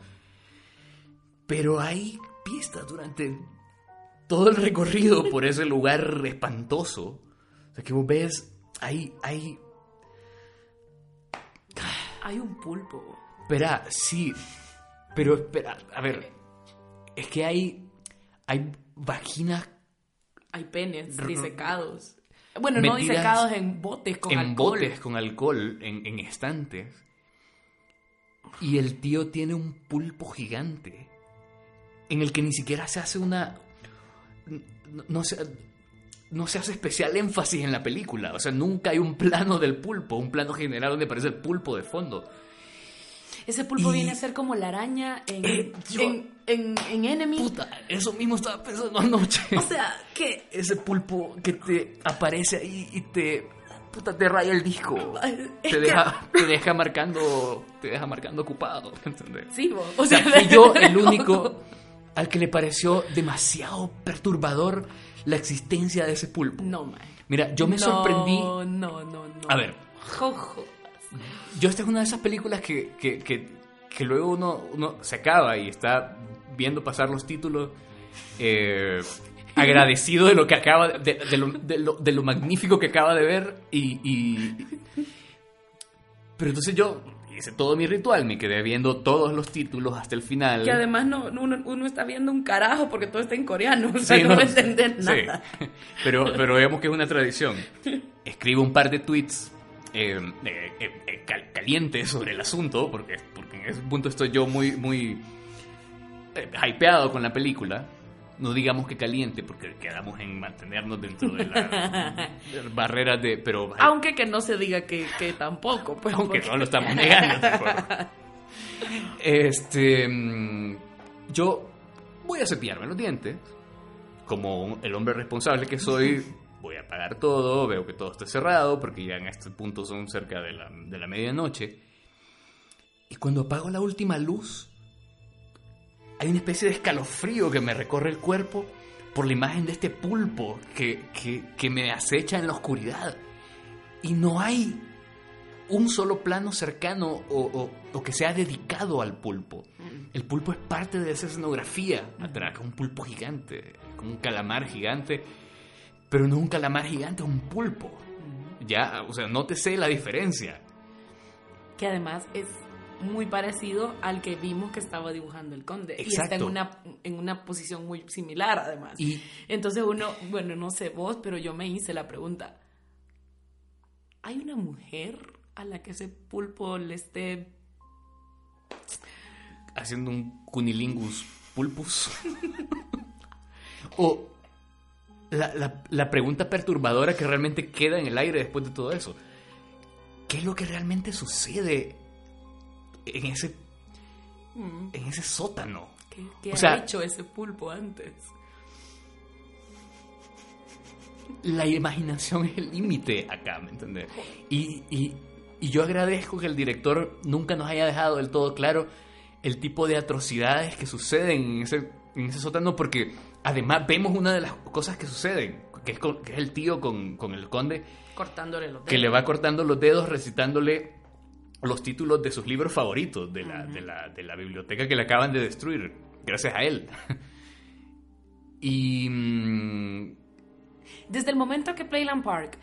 [SPEAKER 1] Pero hay pistas durante todo el recorrido por ese lugar espantoso. O sea, que vos ves, hay, hay...
[SPEAKER 2] Hay un pulpo.
[SPEAKER 1] Espera, sí, pero espera, a ver, es que hay hay vaginas.
[SPEAKER 2] Hay penes disecados. Bueno, no disecados en botes con alcohol. En botes
[SPEAKER 1] con alcohol, en, estantes. Y el tío tiene un pulpo gigante. En el que ni siquiera se hace una. No, se, no se hace especial énfasis en la película. O sea, nunca hay un plano del pulpo, un plano general donde aparece el pulpo de fondo.
[SPEAKER 2] Ese pulpo viene a ser como la araña en, eh, en, en, Enemy.
[SPEAKER 1] Puta, eso mismo estaba pensando anoche.
[SPEAKER 2] O sea, que...
[SPEAKER 1] Ese pulpo que te aparece ahí y te puta, te raya el disco.
[SPEAKER 2] Es
[SPEAKER 1] Te
[SPEAKER 2] que-
[SPEAKER 1] deja, te deja marcando, te deja marcando ocupado, ¿entendés?
[SPEAKER 2] Sí, vos.
[SPEAKER 1] O sea, fui yo el único al que le pareció demasiado perturbador la existencia de ese pulpo.
[SPEAKER 2] No, man.
[SPEAKER 1] Mira, yo me
[SPEAKER 2] No,
[SPEAKER 1] sorprendí.
[SPEAKER 2] No, no, no.
[SPEAKER 1] A ver.
[SPEAKER 2] Jojo.
[SPEAKER 1] Yo esta es una de esas películas que, que, que, que luego uno, uno se acaba y está viendo pasar los títulos eh, agradecido de lo que acaba de, de lo, de lo- de lo magnífico que acaba de ver y, y- pero entonces yo hice todo mi ritual me quedé viendo todos los títulos hasta el final
[SPEAKER 2] Que además no, no- uno, uno está viendo un carajo porque todo está en coreano. O sea,
[SPEAKER 1] Sí,
[SPEAKER 2] no,
[SPEAKER 1] no,
[SPEAKER 2] entender
[SPEAKER 1] sí.
[SPEAKER 2] nada.
[SPEAKER 1] Pero, pero vemos que es una tradición. Escribo un par de tweets eh, eh, eh, eh, cal- calientes sobre el asunto, porque, porque en ese punto estoy yo muy, muy eh, hypeado con la película. No digamos que caliente, porque quedamos en mantenernos dentro de las barreras de... Pero,
[SPEAKER 2] Aunque que no se diga que, que tampoco. Pues,
[SPEAKER 1] aunque
[SPEAKER 2] porque-
[SPEAKER 1] no lo estamos negando. Este, mm, yo voy a cepillarme los dientes. Como el hombre responsable que soy, voy a apagar todo, veo que todo está cerrado, porque ya en este punto son cerca de la, de la medianoche. Y cuando apago la última luz, hay una especie de escalofrío que me recorre el cuerpo por la imagen de este pulpo que, que, que me acecha en la oscuridad. Y no hay un solo plano cercano o, o- o que sea dedicado al pulpo. El pulpo es parte de esa escenografía atrás, un pulpo gigante, como un calamar gigante, pero no un calamar gigante, es un pulpo. Ya, o sea, no te sé la diferencia.
[SPEAKER 2] Que además es muy parecido al que vimos que estaba dibujando el conde. Y está en una, en una posición muy similar además.
[SPEAKER 1] Y
[SPEAKER 2] Entonces uno, bueno, no sé vos, pero yo me hice la pregunta. ¿Hay una mujer a la que ese pulpo le esté...
[SPEAKER 1] haciendo un cunilingus pulpus. o la, la- la pregunta perturbadora que realmente queda en el aire después de todo eso. ¿Qué es lo que realmente sucede en ese, en ese sótano?
[SPEAKER 2] ¿Qué, qué
[SPEAKER 1] O
[SPEAKER 2] ha
[SPEAKER 1] sea-
[SPEAKER 2] hecho ese pulpo antes?
[SPEAKER 1] la imaginación es el límite acá, ¿me entiendes? Y, y- y yo agradezco que el director nunca nos haya dejado del todo claro el tipo de atrocidades que suceden en ese, en ese sótano, porque además vemos una de las cosas que suceden, que es, con- que es el tío con, con el conde,
[SPEAKER 2] Cortándole los
[SPEAKER 1] que le
[SPEAKER 2] dedos.
[SPEAKER 1] va cortando los dedos recitándole los títulos de sus libros favoritos de la, de la, de la biblioteca que le acaban de destruir, gracias a él. y... mm,
[SPEAKER 2] Desde el momento que Playland Park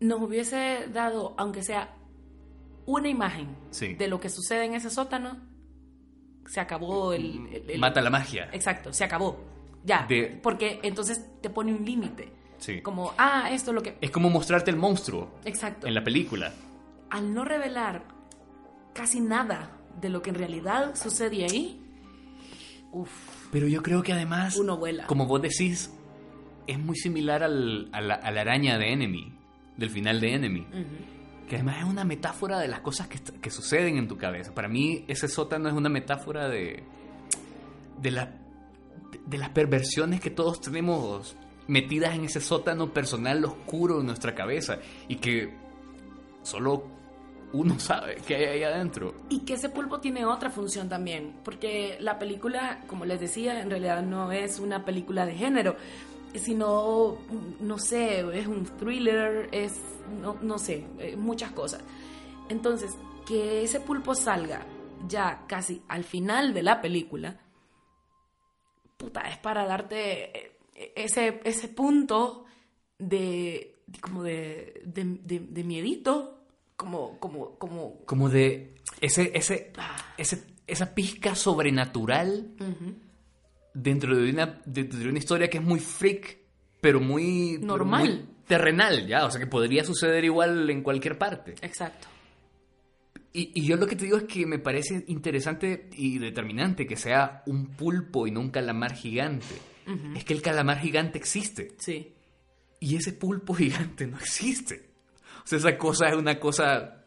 [SPEAKER 2] nos hubiese dado, aunque sea una imagen
[SPEAKER 1] Sí.
[SPEAKER 2] de lo que sucede en ese sótano, se acabó el... el- el-
[SPEAKER 1] Mata la magia.
[SPEAKER 2] Exacto, se acabó. Ya.
[SPEAKER 1] De-
[SPEAKER 2] Porque entonces te pone un límite.
[SPEAKER 1] Sí.
[SPEAKER 2] Como, ah, esto es lo que...
[SPEAKER 1] Es como mostrarte el monstruo
[SPEAKER 2] Exacto.
[SPEAKER 1] en la película.
[SPEAKER 2] Al no revelar casi nada de lo que en realidad sucede ahí, uff,
[SPEAKER 1] Pero yo creo que además,
[SPEAKER 2] uno vuela.
[SPEAKER 1] como vos decís, es muy similar al- a, la, a la araña de Enemy, del final de Enemy.
[SPEAKER 2] Ujú.
[SPEAKER 1] Que además es una metáfora de las cosas que, que suceden en tu cabeza. Para mí, ese sótano es una metáfora de. de, la, de, de las perversiones que todos tenemos metidas en ese sótano personal oscuro en nuestra cabeza. Y que solo uno sabe que hay ahí adentro.
[SPEAKER 2] Y que ese pulpo tiene otra función también, porque la película, como les decía, en realidad no es una película de género, sino, no sé, es un thriller, es, no, no sé, eh, muchas cosas. Entonces, que ese pulpo salga ya casi al final de la película, puta, es para darte eh, ese, ese punto de, de como de, de, de, de miedito, como, como, como,
[SPEAKER 1] Como de ese, ese, ese, esa pizca sobrenatural dentro de una, dentro de una historia que es muy freak, pero muy... pero
[SPEAKER 2] Normal.
[SPEAKER 1] muy terrenal, ya. O sea, que podría suceder igual en cualquier parte.
[SPEAKER 2] Exacto.
[SPEAKER 1] Y, y yo lo que te digo es que me parece interesante y determinante que sea un pulpo y no un calamar gigante. Es que el calamar gigante existe.
[SPEAKER 2] Sí.
[SPEAKER 1] Y ese pulpo gigante no existe. O sea, esa cosa es una cosa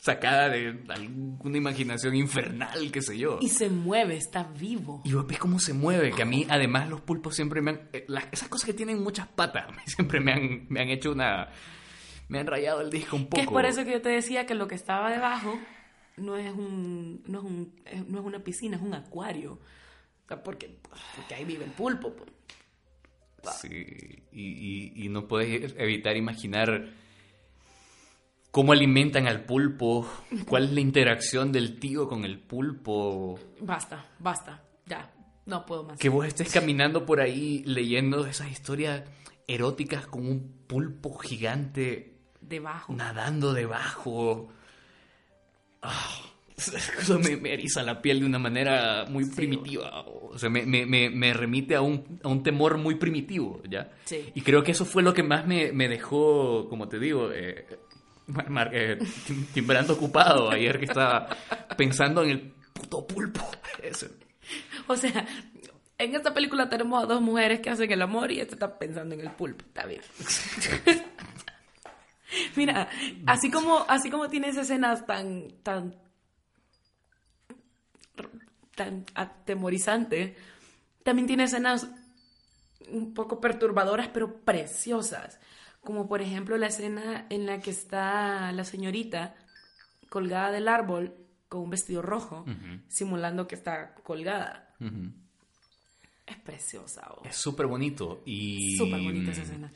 [SPEAKER 1] sacada de alguna imaginación infernal, qué sé yo.
[SPEAKER 2] Y se mueve, está vivo.
[SPEAKER 1] Y vos ves cómo se mueve, que a mí además los pulpos siempre me han... eh, las- esas cosas que tienen muchas patas, siempre me han, me han hecho una... me han rayado el disco un poco.
[SPEAKER 2] Que es por eso que yo te decía que lo que estaba debajo no es un no es un no es una piscina, es un acuario. O sea, porque, porque ahí vive el pulpo. pues.
[SPEAKER 1] Sí, y, y- y no puedes evitar imaginar cómo alimentan al pulpo, cuál es la interacción del tío con el pulpo.
[SPEAKER 2] Basta, basta, ya, no puedo más.
[SPEAKER 1] Que vos estés caminando por ahí leyendo esas historias eróticas con un pulpo gigante
[SPEAKER 2] Debajo.
[SPEAKER 1] nadando debajo. Ah, eso me, me eriza la piel de una manera muy
[SPEAKER 2] Sí.
[SPEAKER 1] primitiva. O sea, me, me- me- remite a un, a un temor muy primitivo, ¿ya?
[SPEAKER 2] Sí.
[SPEAKER 1] Y creo que eso fue lo que más me, me dejó, como te digo, eh, mar- eh, tim- timbrando ocupado ayer que estaba pensando en el puto pulpo. Eso.
[SPEAKER 2] O sea, en esta película tenemos a dos mujeres que hacen el amor y esta está pensando en el pulpo. Está bien. Mira, así como, así como tienes escenas tan, tan, tan atemorizantes, también tiene escenas un poco perturbadoras, pero preciosas. Como por ejemplo la escena en la que está la señorita colgada del árbol con un vestido rojo, simulando que está colgada. Es preciosa. oh.
[SPEAKER 1] Es súper bonito y...
[SPEAKER 2] Súper bonita esa escena.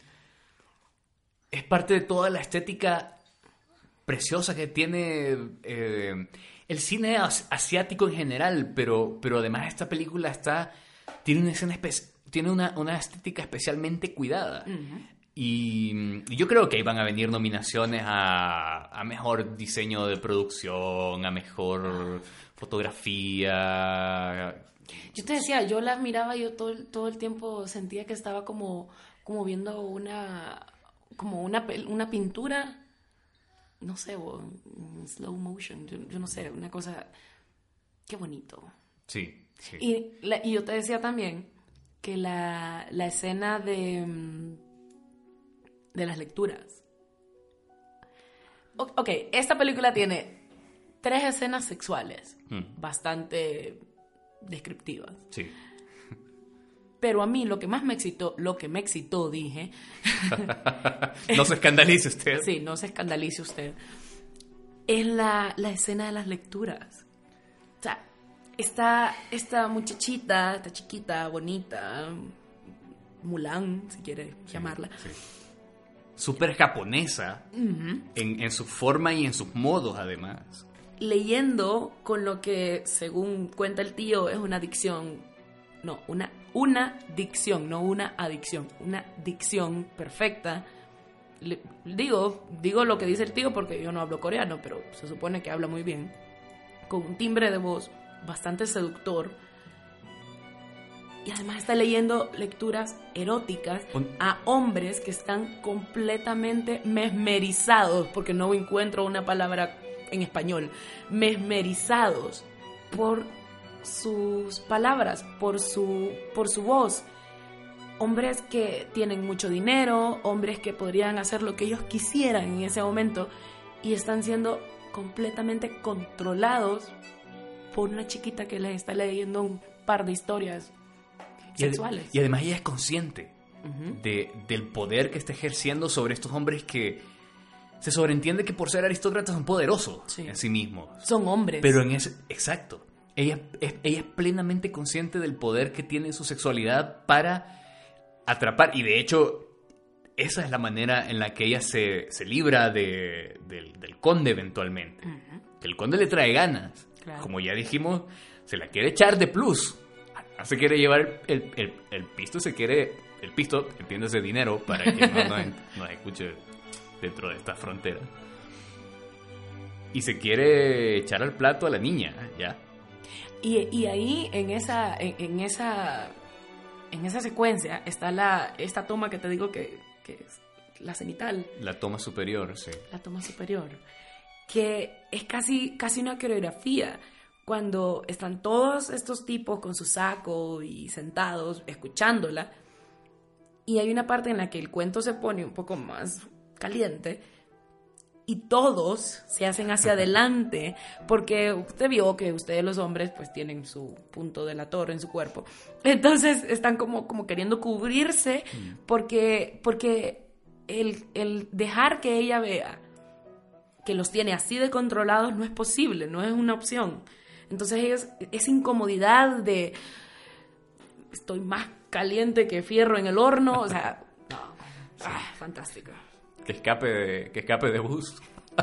[SPEAKER 1] Es parte de toda la estética preciosa que tiene eh, el cine as- asiático en general, pero, pero además esta película está tiene una escena tiene una, una estética especialmente cuidada. Y, y yo creo que ahí van a venir nominaciones a, a mejor diseño de producción, a mejor fotografía.
[SPEAKER 2] Yo te decía, yo las miraba yo todo, el- todo el tiempo sentía que estaba como, como viendo una, como una, una pintura, no sé, en slow motion, yo, yo no sé, una cosa, qué bonito.
[SPEAKER 1] Sí, sí.
[SPEAKER 2] Y, la- y yo te decía también que la, la escena de, mm, de las lecturas. O- ok, esta película tiene tres escenas sexuales
[SPEAKER 1] Mm.
[SPEAKER 2] bastante descriptivas.
[SPEAKER 1] sí.
[SPEAKER 2] Pero a mí lo que más me excitó, lo que me excitó, dije,
[SPEAKER 1] No se escandalice usted.
[SPEAKER 2] sí, no se escandalice usted, es la, la escena de las lecturas. O sea, está esta muchachita, esta chiquita, bonita, Mulan, si quiere llamarla,
[SPEAKER 1] Sí. Súper japonesa en, en su forma y en sus modos, además.
[SPEAKER 2] leyendo con lo que, según cuenta el tío, es una adicción, no, una, una dicción, no una adicción, una dicción perfecta. Le- digo, digo lo que dice el tío porque yo no hablo coreano, pero se supone que habla muy bien, con un timbre de voz bastante seductor. Y además está leyendo lecturas eróticas a hombres que están completamente mesmerizados, porque no encuentro una palabra en español, mesmerizados por sus palabras, por su, por su voz. Hombres que tienen mucho dinero, hombres que podrían hacer lo que ellos quisieran en ese momento y están siendo completamente controlados por una chiquita que les está leyendo un par de historias
[SPEAKER 1] Y,
[SPEAKER 2] sexuales.
[SPEAKER 1] y además ella es consciente de- del poder que está ejerciendo sobre estos hombres que se sobreentiende que por ser aristócratas son poderosos
[SPEAKER 2] Sí.
[SPEAKER 1] en sí mismos.
[SPEAKER 2] Son hombres.
[SPEAKER 1] Pero en ese... Exacto. Ella es, ella es plenamente consciente del poder que tiene su sexualidad para atrapar. Y de hecho, esa es la manera en la que ella se, se libra de- del, del conde eventualmente. El conde le trae ganas.
[SPEAKER 2] Claro.
[SPEAKER 1] Como ya dijimos, se la quiere echar de plus. Se quiere llevar el, el, el pisto, se quiere... El pisto, entiéndase dinero, para que no nos, nos escuche dentro de esta frontera. Y se quiere echar al plato a la niña, ¿ya?
[SPEAKER 2] Y, y ahí, en esa, en, en esa, en esa secuencia, está la, esta toma que te digo que, que es la cenital,
[SPEAKER 1] La toma superior, sí.
[SPEAKER 2] la toma superior, que es casi, casi una coreografía. Cuando están todos estos tipos con su saco y sentados escuchándola, y hay una parte en la que el cuento se pone un poco más caliente, y todos se hacen hacia adelante porque usted vio que ustedes los hombres pues tienen su punto delator en su cuerpo. Entonces están como, como queriendo cubrirse porque, porque el, el dejar que ella vea que los tiene así de controlados no es posible, no es una opción. Entonces es, esa incomodidad de estoy más caliente que fierro en el horno, o sea, no, ah, fantástico.
[SPEAKER 1] Que escape de, que escape de bus.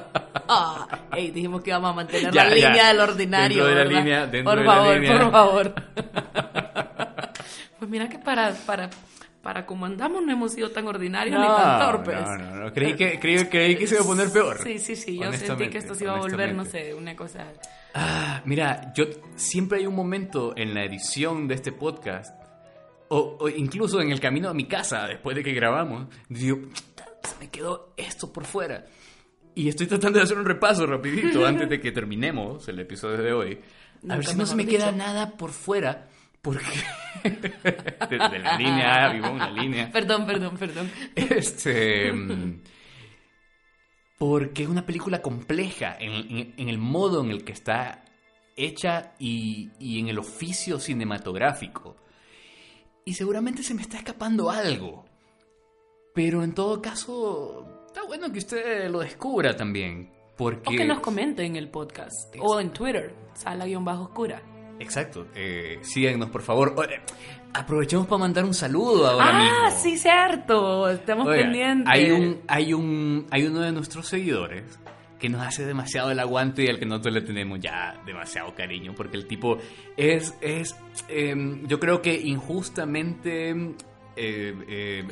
[SPEAKER 2] Ah, ey, dijimos que íbamos a mantener
[SPEAKER 1] Ya,
[SPEAKER 2] la
[SPEAKER 1] ya.
[SPEAKER 2] línea del ordinario.
[SPEAKER 1] Dentro de línea, dentro
[SPEAKER 2] por
[SPEAKER 1] de la
[SPEAKER 2] favor,
[SPEAKER 1] línea.
[SPEAKER 2] por favor. pues mira que para, para, para como andamos no hemos sido tan ordinarios ni tan torpes.
[SPEAKER 1] no, no, no. Creí que, creí, creí que se iba a poner peor.
[SPEAKER 2] Sí, sí, sí. Yo sentí que esto se iba a volver, no sé, una cosa.
[SPEAKER 1] Ah, mira, yo siempre hay un momento en la edición de este podcast, o, o incluso en el camino a mi casa, después de que grabamos, digo, se me quedó esto por fuera. Y estoy tratando de hacer un repaso rapidito antes de que terminemos el episodio de hoy. A ver si no se me queda
[SPEAKER 2] dicho.
[SPEAKER 1] nada por fuera, porque... Desde la línea vivo una línea.
[SPEAKER 2] Perdón, perdón, perdón.
[SPEAKER 1] Este. mm, Porque es una película compleja en, en- en el modo en el que está hecha y, y en el oficio cinematográfico. Y seguramente se me está escapando algo. Pero en todo caso, está bueno que usted lo descubra también. Porque.
[SPEAKER 2] O que nos comente en el podcast. O en Twitter, sala-oscura.
[SPEAKER 1] Exacto. Eh, síganos, por favor. Oye, aprovechemos para mandar un saludo ahora mismo.
[SPEAKER 2] Ah, sí, cierto. Estamos pendientes.
[SPEAKER 1] Hay un, hay un, hay uno de nuestros seguidores que nos hace demasiado el aguante y al que nosotros le tenemos ya demasiado cariño, porque el tipo es, es, em, yo creo que injustamente eh, eh,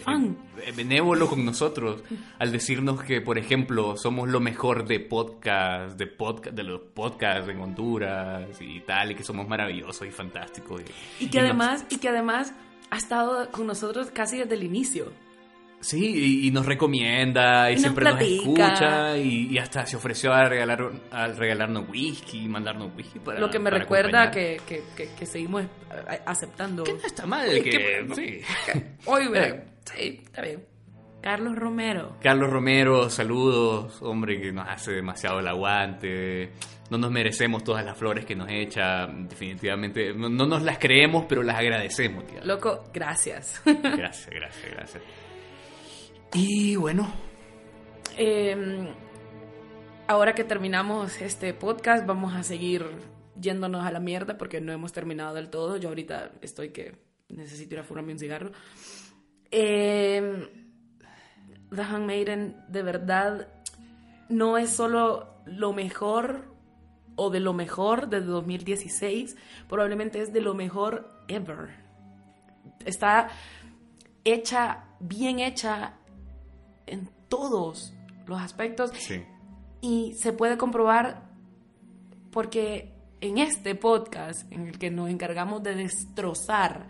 [SPEAKER 1] eh, benévolo con nosotros al decirnos que, por ejemplo, somos lo mejor de podcast, de podcast, de los podcasts en Honduras y tal, y que somos maravillosos y fantásticos.
[SPEAKER 2] Y que
[SPEAKER 1] nos-
[SPEAKER 2] además, y que además ha estado con nosotros casi desde el inicio.
[SPEAKER 1] Sí, y, y nos recomienda y,
[SPEAKER 2] Y nos
[SPEAKER 1] siempre nos escucha y, y hasta se ofreció a, regalar, a regalarnos whisky mandarnos whisky para
[SPEAKER 2] Lo que me recuerda que, que, que, que seguimos eh, aceptando.
[SPEAKER 1] Que no está mal que... sí.
[SPEAKER 2] Oye,
[SPEAKER 1] Eh.
[SPEAKER 2] sí, está bien. Carlos Romero.
[SPEAKER 1] Carlos Romero, saludos, hombre que nos hace demasiado el aguante. No nos merecemos todas las flores que nos echa, definitivamente. No, no nos las creemos, pero las agradecemos. tía.
[SPEAKER 2] Loco, gracias.
[SPEAKER 1] Gracias, gracias, gracias. Y bueno,
[SPEAKER 2] Eh, ahora que terminamos este podcast, vamos a seguir yéndonos a la mierda porque no hemos terminado del todo. Yo ahorita estoy que necesito ir a fumarme un cigarro. Eh, The Handmaiden, de verdad, no es solo lo mejor o de lo mejor de 2016, probablemente es de lo mejor ever. Está hecha, bien hecha en todos los aspectos
[SPEAKER 1] sí.
[SPEAKER 2] y se puede comprobar porque en este podcast en el que nos encargamos de destrozar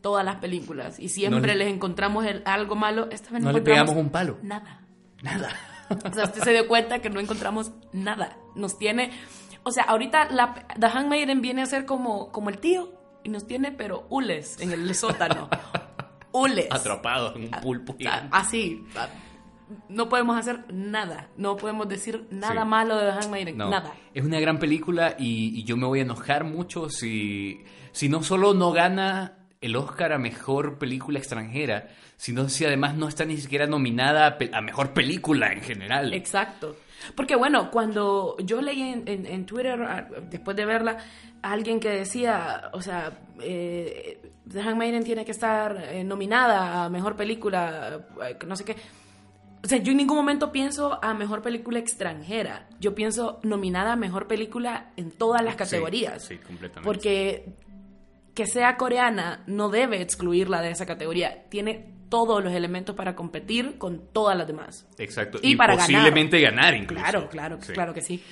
[SPEAKER 2] todas las películas y siempre
[SPEAKER 1] No
[SPEAKER 2] les encontramos el- algo malo, esta vez no,
[SPEAKER 1] No le pegamos un palo.
[SPEAKER 2] nada.
[SPEAKER 1] Nada.
[SPEAKER 2] O sea, usted se dio cuenta que no encontramos nada. Nos tiene, o sea, ahorita la, The Handmaiden viene a ser como, como el tío y nos tiene pero hules en el sótano. hules.
[SPEAKER 1] Atrapados en un pulpo.
[SPEAKER 2] Sea, así. No podemos hacer nada. No podemos decir nada
[SPEAKER 1] Sí.
[SPEAKER 2] malo de The Handmaiden.
[SPEAKER 1] No,
[SPEAKER 2] Nada.
[SPEAKER 1] Es una gran película y, y yo me voy a enojar mucho si, si no solo no gana el Oscar a Mejor Película Extranjera, sino si además no está ni siquiera nominada a, Mejor Película en general.
[SPEAKER 2] Exacto. Porque bueno, cuando yo leí en, en- en Twitter, a- después de verla, a alguien que decía, o sea, eh, The Handmaiden tiene que estar eh, nominada a Mejor Película, eh, no sé qué. O sea, yo en ningún momento pienso a Mejor Película Extranjera. Yo pienso nominada a Mejor Película en todas las categorías.
[SPEAKER 1] Sí, completamente.
[SPEAKER 2] Porque que sea coreana no debe excluirla de esa categoría. Tiene todos los elementos para competir con todas las demás.
[SPEAKER 1] Exacto.
[SPEAKER 2] y
[SPEAKER 1] Y,
[SPEAKER 2] para
[SPEAKER 1] posiblemente ganar, incluso.
[SPEAKER 2] Claro, claro,
[SPEAKER 1] Sí.
[SPEAKER 2] claro que sí.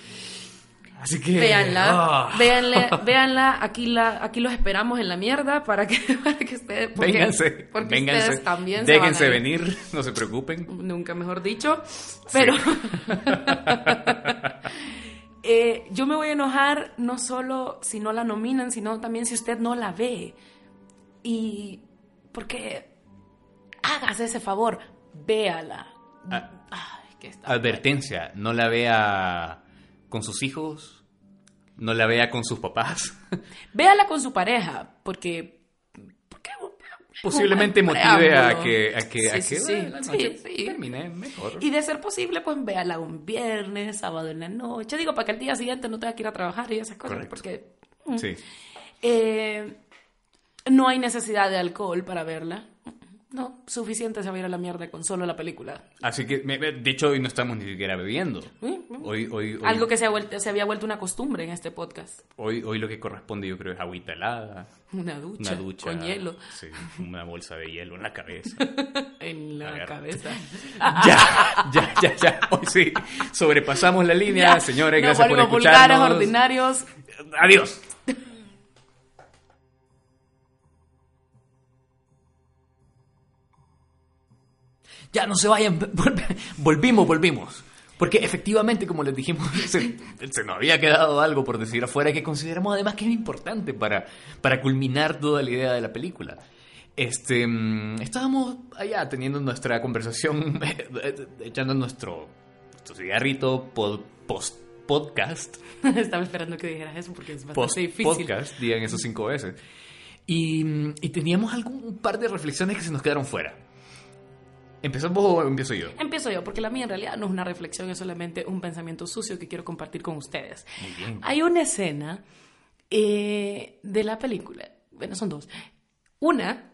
[SPEAKER 1] Así que...
[SPEAKER 2] Véanla,
[SPEAKER 1] ah,
[SPEAKER 2] véanle, véanla, aquí la, aquí los esperamos en la mierda para que, para que ustedes, porque,
[SPEAKER 1] vénganse.
[SPEAKER 2] porque
[SPEAKER 1] vénganse.
[SPEAKER 2] ustedes también se van
[SPEAKER 1] Déjense
[SPEAKER 2] a ir.
[SPEAKER 1] venir, no se preocupen.
[SPEAKER 2] Nunca mejor dicho, pero Eh, yo me voy a enojar no solo si no la nominan, sino también si usted no la ve. Y porque hágase ese favor, véala.
[SPEAKER 1] Ah.
[SPEAKER 2] Ay, que está
[SPEAKER 1] Advertencia, no la vea con sus hijos, no la vea con sus papás.
[SPEAKER 2] Véala con su pareja, porque, porque
[SPEAKER 1] posiblemente motive a que, a que,
[SPEAKER 2] Sí,
[SPEAKER 1] a que,
[SPEAKER 2] sí,
[SPEAKER 1] bueno,
[SPEAKER 2] sí,
[SPEAKER 1] a que
[SPEAKER 2] sí, sí.
[SPEAKER 1] termine mejor.
[SPEAKER 2] Y de ser posible, pues véala un viernes, sábado en la noche. Digo, para que al día siguiente no tenga que ir a trabajar y esas cosas.
[SPEAKER 1] Correcto.
[SPEAKER 2] Porque
[SPEAKER 1] Sí.
[SPEAKER 2] eh, no hay necesidad de alcohol para verla. No, suficiente se va a ir a la mierda con solo la película.
[SPEAKER 1] Así que, de hecho, hoy no estamos ni siquiera bebiendo. Hoy, hoy, hoy,
[SPEAKER 2] Algo que se, ha vuelto- se había vuelto una costumbre en este podcast.
[SPEAKER 1] hoy, hoy lo que corresponde, yo creo, es agüita helada,
[SPEAKER 2] Una ducha,
[SPEAKER 1] una ducha.
[SPEAKER 2] con hielo
[SPEAKER 1] Sí, una bolsa de hielo en la cabeza.
[SPEAKER 2] en la
[SPEAKER 1] Agarra.
[SPEAKER 2] cabeza.
[SPEAKER 1] ya, ya, ya, ya. Hoy sí, sobrepasamos la línea,
[SPEAKER 2] Ya,
[SPEAKER 1] señores.
[SPEAKER 2] nos
[SPEAKER 1] Gracias por
[SPEAKER 2] volvimos vulgares,
[SPEAKER 1] escucharnos.
[SPEAKER 2] ordinarios.
[SPEAKER 1] Adiós. Ya no se vayan, vol- volvimos, volvimos. Porque efectivamente, como les dijimos, se, se nos había quedado algo por decir afuera que consideramos además que es importante para, para culminar toda la idea de la película. Este, mm, estábamos allá teniendo nuestra conversación, echando nuestro, nuestro cigarrito pod- post podcast.
[SPEAKER 2] Estaba esperando que dijeras eso porque es bastante
[SPEAKER 1] post
[SPEAKER 2] difícil.
[SPEAKER 1] podcast, digan eso cinco veces. Y, y teníamos algún un par de reflexiones que se nos quedaron fuera. ¿Empezamos o empiezo yo?
[SPEAKER 2] Empiezo yo, porque la mía en realidad no es una reflexión, es solamente un pensamiento sucio que quiero compartir con ustedes.
[SPEAKER 1] Muy bien.
[SPEAKER 2] Hay una escena eh, de la película, bueno, son dos. Una,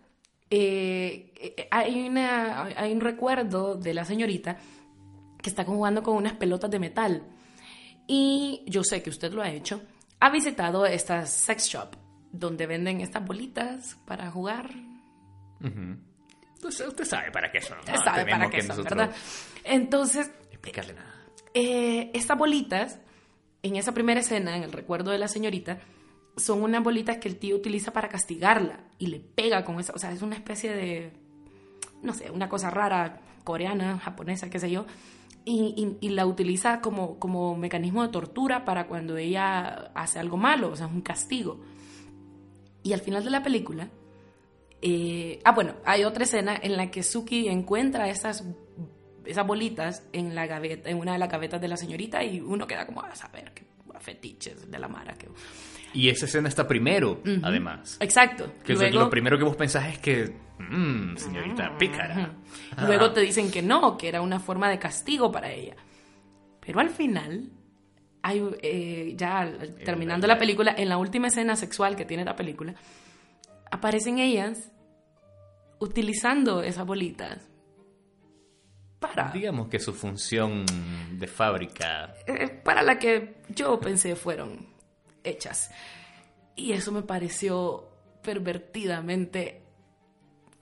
[SPEAKER 2] eh, eh, hay, una, hay un recuerdo de la señorita que está jugando con unas pelotas de metal. Y yo sé que usted lo ha hecho. Ha visitado esta sex shop donde venden estas bolitas para jugar.
[SPEAKER 1] Usted, usted sabe para qué son.
[SPEAKER 2] Usted sabe para qué son, ¿verdad? Entonces,
[SPEAKER 1] Explicarle nada.
[SPEAKER 2] eh, estas bolitas, en esa primera escena, en el recuerdo de la señorita, son unas bolitas que el tío utiliza para castigarla y le pega con esa, o sea, es una especie de, no sé, una cosa rara, coreana, japonesa, qué sé yo, y, y- y la utiliza como, como mecanismo de tortura para cuando ella hace algo malo, o sea, es un castigo. Y al final de la película, eh, ah, bueno, hay otra escena en la que Suki encuentra esas, esas bolitas en, la gaveta, en una de las gavetas de la señorita y uno queda como a saber qué fetiches de la Mara. Que...
[SPEAKER 1] Y esa escena está primero, además.
[SPEAKER 2] Exacto.
[SPEAKER 1] Que
[SPEAKER 2] Luego,
[SPEAKER 1] lo primero que vos pensás es que, mmm, señorita pícara. Ah.
[SPEAKER 2] luego te dicen que no, que era una forma de castigo para ella. Pero al final, hay, eh, ya terminando la película, en la última escena sexual que tiene la película, aparecen ellas utilizando esas bolitas para,
[SPEAKER 1] Digamos que su función de fábrica.
[SPEAKER 2] eh, para la que yo pensé fueron hechas. Y eso me pareció pervertidamente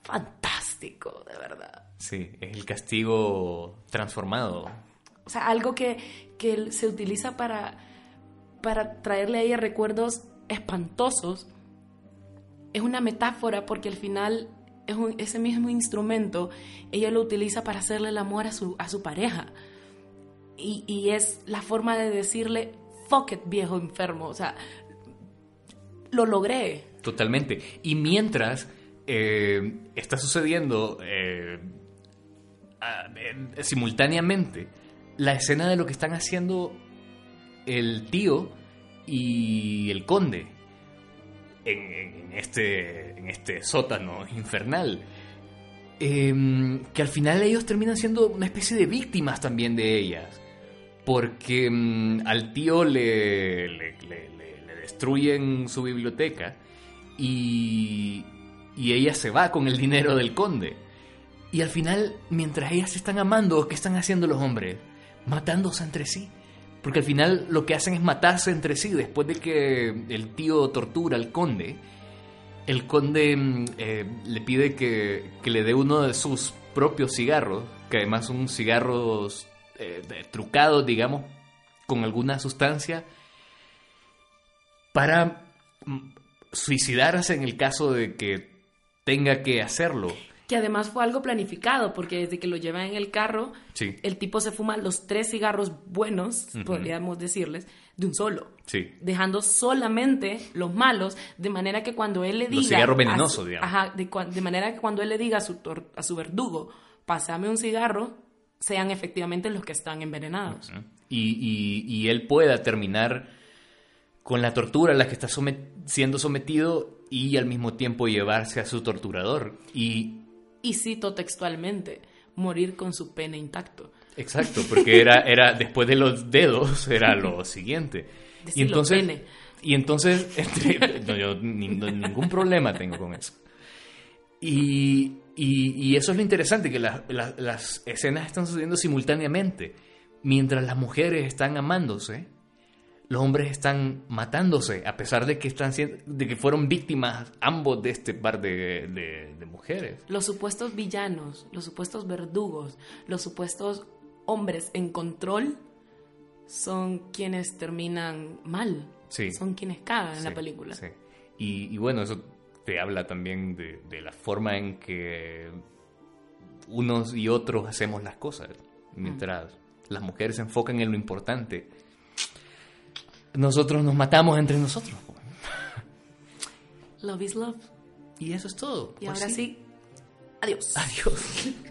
[SPEAKER 2] fantástico, de verdad.
[SPEAKER 1] Sí, es el castigo transformado.
[SPEAKER 2] O sea, algo que, que se utiliza para, para traerle a ella recuerdos espantosos. Es una metáfora porque al final ese mismo instrumento ella lo utiliza para hacerle el amor a su, a su pareja. Y, y es la forma de decirle, fuck it, viejo enfermo. O sea, lo logré.
[SPEAKER 1] Totalmente. Y mientras eh, está sucediendo eh, simultáneamente la escena de lo que están haciendo el tío y el conde en este, en este sótano infernal. Eh, que al final ellos terminan siendo una especie de víctimas también de ellas. Porque mm, al tío le- le- le- le destruyen su biblioteca y, y ella se va con el dinero del conde. Y al final, mientras ellas se están amando, ¿qué están haciendo los hombres? Matándose entre sí. Porque al final lo que hacen es matarse entre sí. Después de que el tío tortura al conde, el conde mm, eh, le pide que, que le dé uno de sus propios cigarros, que además son cigarros eh, trucados, digamos, con alguna sustancia, para mm, suicidarse en el caso de que tenga que hacerlo.
[SPEAKER 2] Que además fue algo planificado, porque desde que lo llevan en el carro,
[SPEAKER 1] Sí.
[SPEAKER 2] el tipo se fuma los tres cigarros buenos, podríamos decirles, de un solo.
[SPEAKER 1] Sí.
[SPEAKER 2] Dejando solamente los malos, de manera que cuando él le diga.
[SPEAKER 1] Los cigarros
[SPEAKER 2] a
[SPEAKER 1] venenosos,
[SPEAKER 2] su-
[SPEAKER 1] digamos.
[SPEAKER 2] Ajá, de, manera que cuando él le diga a su, tor- a su verdugo, pásame un cigarro, sean efectivamente los que están envenenados.
[SPEAKER 1] Y, y- y él pueda terminar con la tortura a la que está siendo sometido y al mismo tiempo llevarse a su torturador. Y,
[SPEAKER 2] y cito textualmente, morir con su pene intacto.
[SPEAKER 1] Exacto, porque era, era después de los dedos era lo siguiente. Y entonces, pene. y entonces yo ningún problema tengo con eso. Y, y, eso es lo interesante, que las escenas están sucediendo simultáneamente. Mientras las mujeres están amándose, los hombres están matándose, a pesar de que, están, de que fueron víctimas ambos de este par de, de, mujeres.
[SPEAKER 2] Los supuestos villanos, los supuestos verdugos, los supuestos hombres en control son quienes terminan mal. Sí. Son quienes cagan en la película. Sí.
[SPEAKER 1] Y, y, bueno, eso te habla también de, de, la forma en que unos y otros hacemos las cosas. Mientras las mujeres se enfocan en lo importante, nosotros nos matamos entre nosotros.
[SPEAKER 2] Love is love.
[SPEAKER 1] Y eso es todo.
[SPEAKER 2] Y pues ahora sí, adiós.
[SPEAKER 1] Adiós.